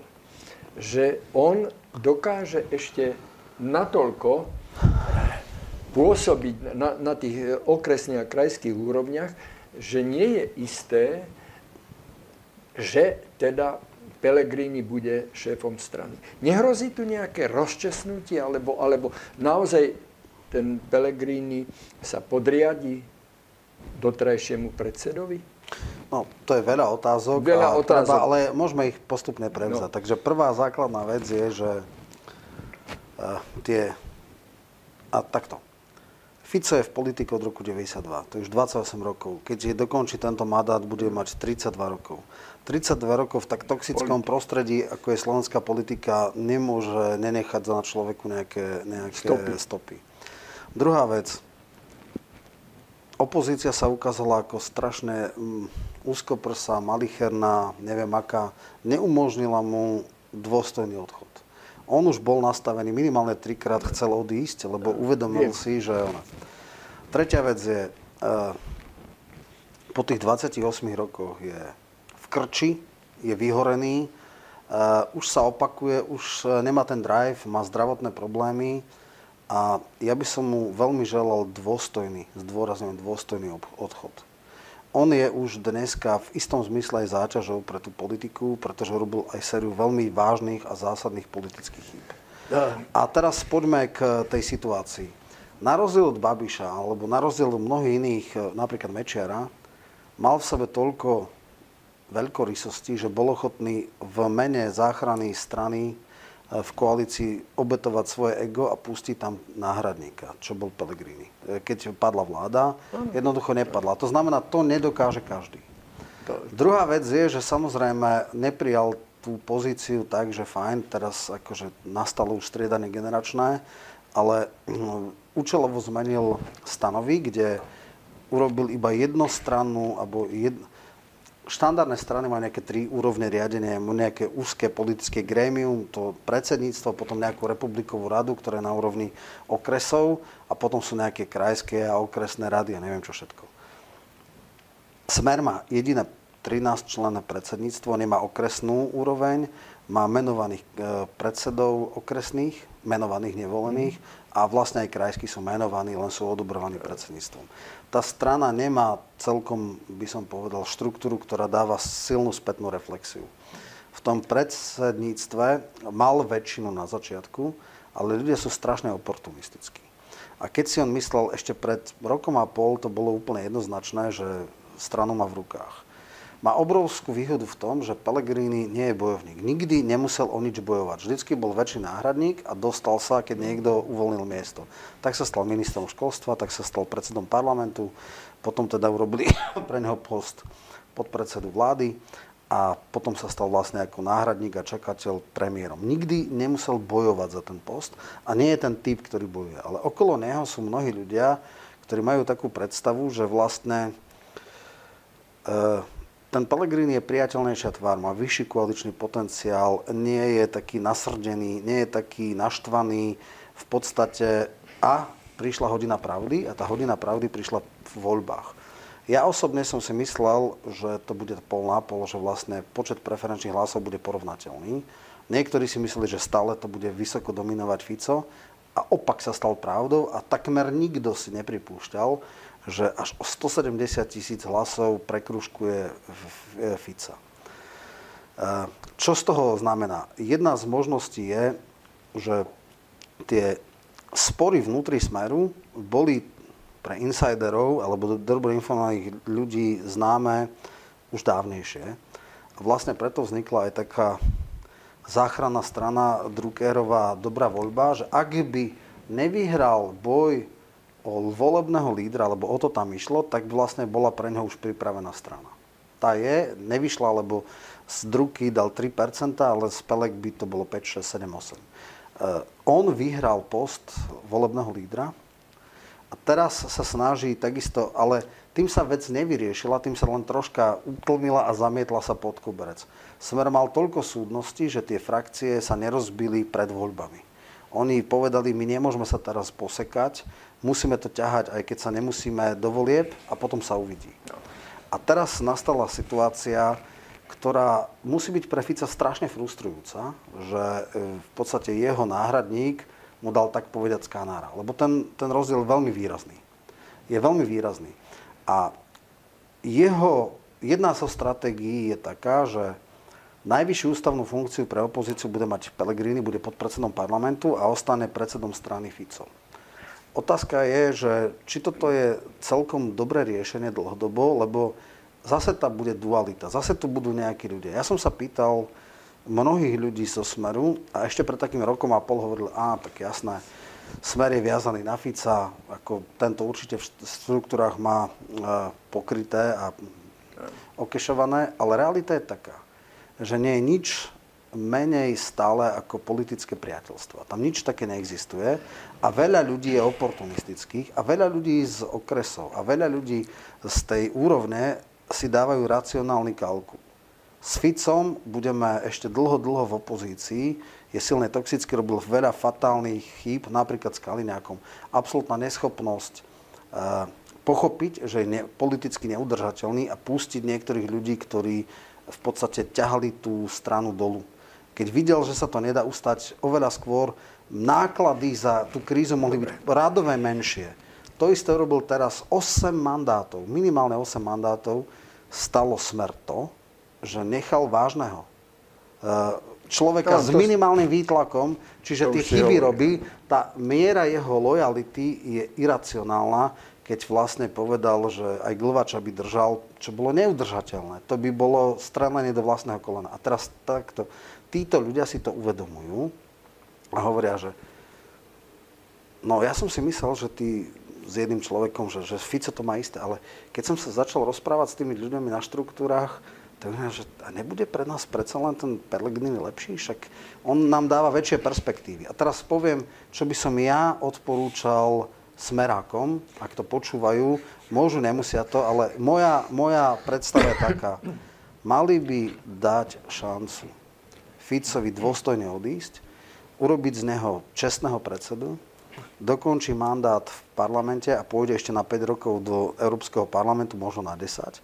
[SPEAKER 2] Že on dokáže ešte natoľko pôsobiť na, na tých okresných a krajských úrovniach, že nie je isté, že teda Pelegrini bude šéfom strany. Nehrozí tu nejaké rozčesnutie, alebo, alebo naozaj ten Pelegrini sa podriadi dotrajšiemu predsedovi?
[SPEAKER 1] No, to je veľa otázok,
[SPEAKER 2] veľa otázok.
[SPEAKER 1] Treba, ale môžeme ich postupne prevzať. No. Takže prvá základná vec je, že uh, tie... A takto. Fico je v politike od roku 92, to je už 28 rokov. Keď je dokončí tento mandát, bude mať 32 rokov. 32 rokov v tak toxickom prostredí, ako je slovenská politika, nemôže nenechať za človeku nejaké, nejaké stopy. stopy. Druhá vec. Opozícia sa ukázala ako strašne um, úzkoprsa, malicherná, neviem aká. Neumožnila mu dôstojný odchod. On už bol nastavený, minimálne trikrát chcel odísť, lebo uvedomil si, že ona. Tretia vec je, uh, po tých 28 rokoch je krči, je vyhorený, uh, už sa opakuje, už uh, nemá ten drive, má zdravotné problémy a ja by som mu veľmi želal dôstojný, zdôrazňujem dôstojný odchod. On je už dneska v istom zmysle aj záťažou pre tú politiku, pretože robil aj sériu veľmi vážnych a zásadných politických chýb. A teraz poďme k tej situácii. Na rozdiel od Babiša, alebo na rozdiel od mnohých iných, napríklad Mečiara, mal v sebe toľko veľkorysosti, že bol ochotný v mene záchrany strany v koalícii obetovať svoje ego a pustiť tam náhradníka, čo bol Pellegrini. E, keď padla vláda, jednoducho nepadla. To znamená, to nedokáže každý. Druhá vec je, že samozrejme neprijal tú pozíciu tak, že fajn, teraz akože nastalo už striedanie generačné, ale mm, účelovo zmenil stanovy, kde urobil iba jednostrannú, alebo jedno, štandardné strany majú nejaké tri úrovne riadenia, nejaké úzke politické grémium, to predsedníctvo, potom nejakú republikovú radu, ktorá je na úrovni okresov a potom sú nejaké krajské a okresné rady a neviem čo všetko. Smer má jediné 13 členné predsedníctvo, nemá okresnú úroveň, má menovaných e, predsedov okresných, menovaných nevolených a vlastne aj krajskí sú menovaní, len sú odobrovaní predsedníctvom tá strana nemá celkom, by som povedal, štruktúru, ktorá dáva silnú spätnú reflexiu. V tom predsedníctve mal väčšinu na začiatku, ale ľudia sú strašne oportunistickí. A keď si on myslel ešte pred rokom a pol, to bolo úplne jednoznačné, že stranu má v rukách má obrovskú výhodu v tom, že Pellegrini nie je bojovník. Nikdy nemusel o nič bojovať. Vždycky bol väčší náhradník a dostal sa, keď niekto uvoľnil miesto. Tak sa stal ministrom školstva, tak sa stal predsedom parlamentu, potom teda urobili [LAUGHS] pre neho post podpredsedu vlády a potom sa stal vlastne ako náhradník a čakateľ premiérom. Nikdy nemusel bojovať za ten post a nie je ten typ, ktorý bojuje. Ale okolo neho sú mnohí ľudia, ktorí majú takú predstavu, že vlastne e, ten Pellegrini je priateľnejšia tvár, má vyšší koaličný potenciál, nie je taký nasrdený, nie je taký naštvaný. V podstate a prišla hodina pravdy a tá hodina pravdy prišla v voľbách. Ja osobne som si myslel, že to bude pol na pol, že vlastne počet preferenčných hlasov bude porovnateľný. Niektorí si mysleli, že stále to bude vysoko dominovať Fico a opak sa stal pravdou a takmer nikto si nepripúšťal, že až o 170 tisíc hlasov prekružkuje Fica. E, čo z toho znamená? Jedna z možností je, že tie spory vnútri Smeru boli pre insiderov alebo dobre informovaných ľudí známe už dávnejšie. Vlastne preto vznikla aj taká záchranná strana Druckerová dobrá voľba, že ak by nevyhral boj o volebného lídra, alebo o to tam išlo, tak vlastne bola pre neho už pripravená strana. Tá je, nevyšla, lebo z Druky dal 3%, ale z Pelek by to bolo 5, 6, 7, 8. On vyhral post volebného lídra, a teraz sa snaží takisto, ale tým sa vec nevyriešila, tým sa len troška utlmila a zamietla sa pod koberec. Smer mal toľko súdností, že tie frakcie sa nerozbili pred voľbami. Oni povedali, my nemôžeme sa teraz posekať, musíme to ťahať, aj keď sa nemusíme do volieb a potom sa uvidí. A teraz nastala situácia, ktorá musí byť pre Fica strašne frustrujúca, že e, v podstate jeho náhradník mu dal tak povedať z. Lebo ten, ten rozdiel je veľmi výrazný. Je veľmi výrazný. A jeho, jedna zo stratégií je taká, že najvyššiu ústavnú funkciu pre opozíciu bude mať Pellegrini, bude podpredsedom parlamentu a ostane predsedom strany Fico. Otázka je, že či toto je celkom dobré riešenie dlhodobo, lebo zase tá bude dualita, zase tu budú nejakí ľudia. Ja som sa pýtal mnohých ľudí zo Smeru a ešte pred takým rokom a pol hovorili, á, tak jasné, Smer je viazaný na Fica, ako tento určite v štruktúrach má e, pokryté a okešované, ale realita je taká, že nie je nič menej stále ako politické priateľstvo. Tam nič také neexistuje a veľa ľudí je oportunistických a veľa ľudí z okresov a veľa ľudí z tej úrovne si dávajú racionálny kalkul s Ficom budeme ešte dlho, dlho v opozícii. Je silne toxický, robil veľa fatálnych chýb, napríklad s Kaliňákom. Absolutná neschopnosť uh, pochopiť, že je ne, politicky neudržateľný a pustiť niektorých ľudí, ktorí v podstate ťahali tú stranu dolu. Keď videl, že sa to nedá ustať oveľa skôr, náklady za tú krízu mohli byť rádové menšie. To isté robil teraz 8 mandátov, minimálne 8 mandátov, stalo smer to, že nechal vážneho e, človeka no, s minimálnym výtlakom, čiže tie chyby robí, tá miera jeho lojality je iracionálna, keď vlastne povedal, že aj Glvača by držal, čo bolo neudržateľné. To by bolo strelenie do vlastného kolena. A teraz takto, títo ľudia si to uvedomujú a hovoria, že no ja som si myslel, že ty s jedným človekom, že, že Fico to má isté, ale keď som sa začal rozprávať s tými ľuďmi na štruktúrach, tak že a nebude pre nás predsa len ten Pellegrini lepší? Však on nám dáva väčšie perspektívy. A teraz poviem, čo by som ja odporúčal smerákom, ak to počúvajú, môžu, nemusia to, ale moja, moja predstava je taká. Mali by dať šancu Ficovi dôstojne odísť, urobiť z neho čestného predsedu, dokončí mandát v parlamente a pôjde ešte na 5 rokov do Európskeho parlamentu, možno na 10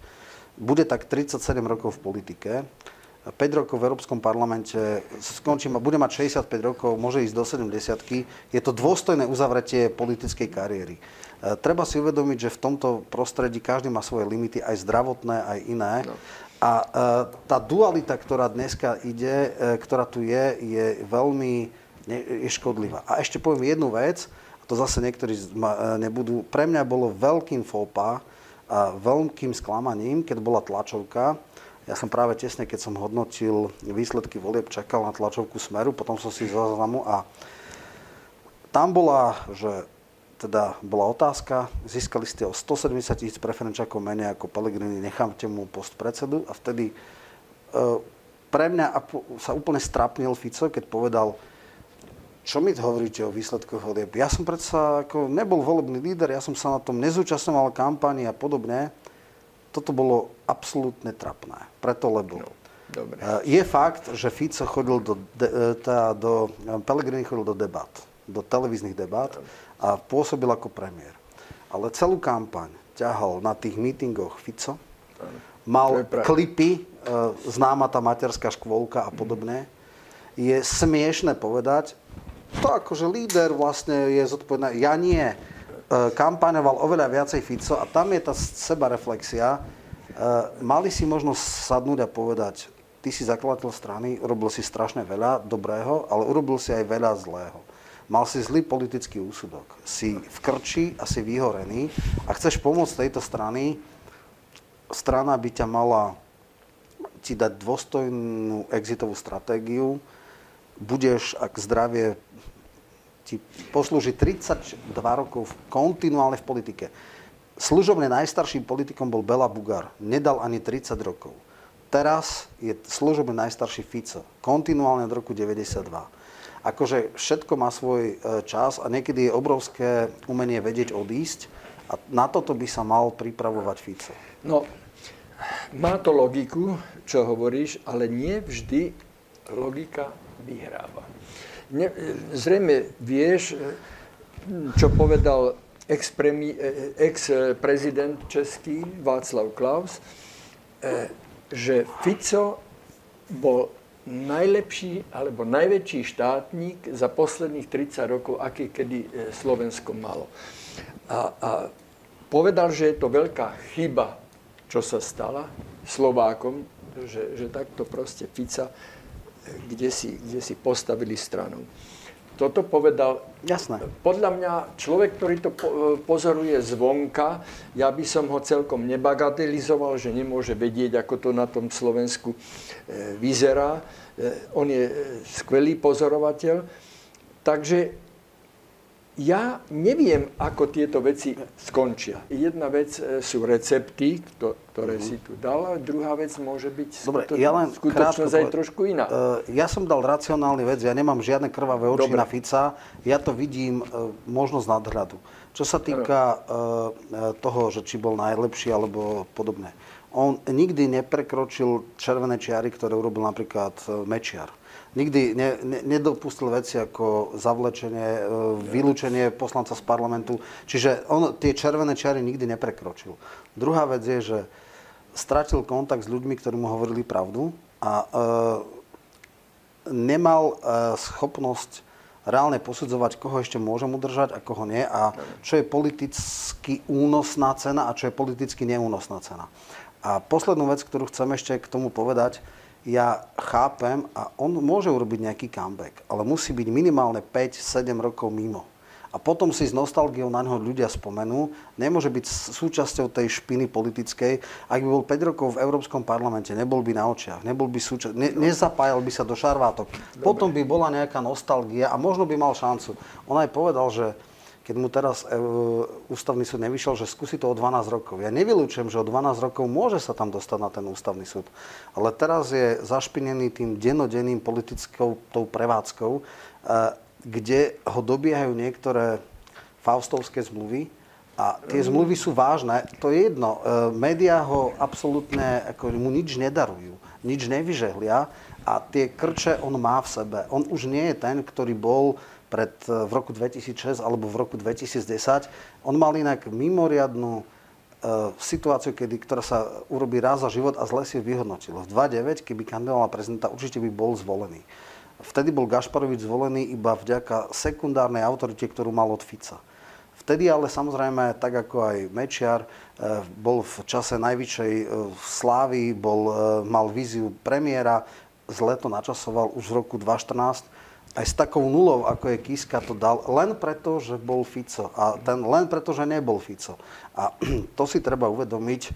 [SPEAKER 1] bude tak 37 rokov v politike, 5 rokov v Európskom parlamente, skončí, bude mať 65 rokov, môže ísť do 70 Je to dôstojné uzavretie politickej kariéry. E, treba si uvedomiť, že v tomto prostredí každý má svoje limity, aj zdravotné, aj iné. No. A e, tá dualita, ktorá dneska ide, e, ktorá tu je, je veľmi je škodlivá. A ešte poviem jednu vec, a to zase niektorí nebudú. Pre mňa bolo veľkým fópa, a veľkým sklamaním, keď bola tlačovka. Ja som práve tesne, keď som hodnotil výsledky volieb, čakal na tlačovku Smeru, potom som si zaznamu a tam bola, že teda bola otázka, získali ste o 170 tisíc preferenčákov menej ako Pellegrini, necháte mu post predsedu a vtedy pre mňa sa úplne strapnil Fico, keď povedal, čo mi hovoríte o výsledkoch volieb? Ja som predsa ako nebol volebný líder, ja som sa na tom nezúčastňoval kampani a podobne. Toto bolo absolútne trapné. Preto, lebo no, dobre. je fakt, že Fico chodil do, de, tá, do Pellegrini chodil do debat, do televíznych debat a pôsobil ako premiér. Ale celú kampaň ťahal na tých mítingoch Fico, mal klipy, e, známa tá materská škôlka a podobne. Je smiešne povedať, to akože líder vlastne je zodpovedný. Ja nie. E, kampaňoval oveľa viacej Fico a tam je tá seba reflexia. E, mali si možnosť sadnúť a povedať, ty si zakladateľ strany, urobil si strašne veľa dobrého, ale urobil si aj veľa zlého. Mal si zlý politický úsudok. Si v krči a si vyhorený a chceš pomôcť tejto strany, strana by ťa mala ti dať dôstojnú exitovú stratégiu, budeš, ak zdravie ti poslúži 32 rokov kontinuálne v politike. Služobne najstarším politikom bol Bela Bugar. Nedal ani 30 rokov. Teraz je služobne najstarší Fico. Kontinuálne od roku 92. Akože všetko má svoj e, čas a niekedy je obrovské umenie vedieť odísť a na toto by sa mal pripravovať Fico.
[SPEAKER 2] No, má to logiku, čo hovoríš, ale nie vždy logika vyhráva. Ne, zrejme vieš, čo povedal ex-prezident český Václav Klaus, e, že Fico bol najlepší alebo najväčší štátnik za posledných 30 rokov, aký kedy e, Slovensko malo. A, a povedal, že je to veľká chyba, čo sa stala Slovákom, že, že takto proste Fica kde si, kde si postavili stranu. Toto povedal...
[SPEAKER 1] Jasné.
[SPEAKER 2] Podľa mňa človek, ktorý to pozoruje zvonka, ja by som ho celkom nebagatelizoval, že nemôže vedieť, ako to na tom Slovensku e, vyzerá. E, on je e, skvelý pozorovateľ. Takže ja neviem, ako tieto veci skončia. Jedna vec e, sú recepty, ktoré mm-hmm. si tu dal, a druhá vec môže byť
[SPEAKER 1] Dobre, skutoč- ja len
[SPEAKER 2] skutočnosť aj trošku iná.
[SPEAKER 1] Ja som dal racionálny vec, ja nemám žiadne krvavé oči Dobre. na Fica, ja to vidím možnosť nadhľadu. Čo sa týka toho, že či bol najlepší alebo podobne. On nikdy neprekročil červené čiary, ktoré urobil napríklad Mečiar nikdy ne, ne, nedopustil veci ako zavlečenie, e, vylúčenie poslanca z parlamentu. Čiže on tie červené čiary nikdy neprekročil. Druhá vec je, že stratil kontakt s ľuďmi, ktorí mu hovorili pravdu a e, nemal e, schopnosť reálne posudzovať, koho ešte môžem udržať a koho nie a čo je politicky únosná cena a čo je politicky neúnosná cena. A poslednú vec, ktorú chcem ešte k tomu povedať, ja chápem a on môže urobiť nejaký comeback, ale musí byť minimálne 5-7 rokov mimo. A potom si s nostalgiou na ňo ľudia spomenú, nemôže byť súčasťou tej špiny politickej. Ak by bol 5 rokov v Európskom parlamente, nebol by na očiach, nebol by súča- ne, nezapájal by sa do šarvátok. Dobre. Potom by bola nejaká nostalgia a možno by mal šancu. On aj povedal, že keď mu teraz e, ústavný súd nevyšiel, že skúsi to o 12 rokov. Ja nevylúčujem, že o 12 rokov môže sa tam dostať na ten ústavný súd. Ale teraz je zašpinený tým denodenným politickou tou prevádzkou, e, kde ho dobiehajú niektoré faustovské zmluvy, a tie zmluvy sú vážne. To je jedno. E, média ho absolútne, ako mu nič nedarujú, nič nevyžehlia a tie krče on má v sebe. On už nie je ten, ktorý bol pred, e, v roku 2006 alebo v roku 2010. On mal inak mimoriadnú e, situáciu, kedy, ktorá sa urobí raz za život a zle si vyhodnotil. V 2009, keby kandidoval prezidenta, určite by bol zvolený. Vtedy bol Gašparovič zvolený iba vďaka sekundárnej autorite, ktorú mal od Fica. Vtedy ale samozrejme, tak ako aj Mečiar, e, bol v čase najvyššej slávy, bol, mal víziu premiéra, zle to načasoval už v roku 2014 aj s takou nulou, ako je Kiska, to dal len preto, že bol Fico. A ten len preto, že nebol Fico. A [CLEARS THROAT] to si treba uvedomiť.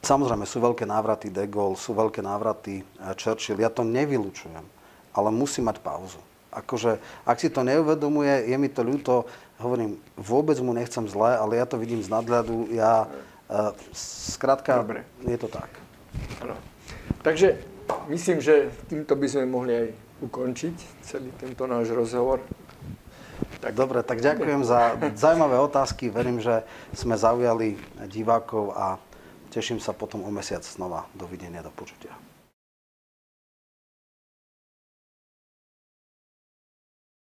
[SPEAKER 1] Samozrejme, sú veľké návraty De Gaulle, sú veľké návraty eh, Churchill. Ja to nevylučujem, ale musí mať pauzu. Akože, ak si to neuvedomuje, je mi to ľúto, hovorím, vôbec mu nechcem zle, ale ja to vidím z nadhľadu. Ja, uh, skrátka, Dobre. je to tak.
[SPEAKER 2] Ano. Takže myslím, že týmto by sme mohli aj ukončiť celý tento náš rozhovor.
[SPEAKER 1] Tak. Dobre, tak ďakujem za zaujímavé otázky. Verím, že sme zaujali divákov a teším sa potom o mesiac znova. Dovidenia, do počutia.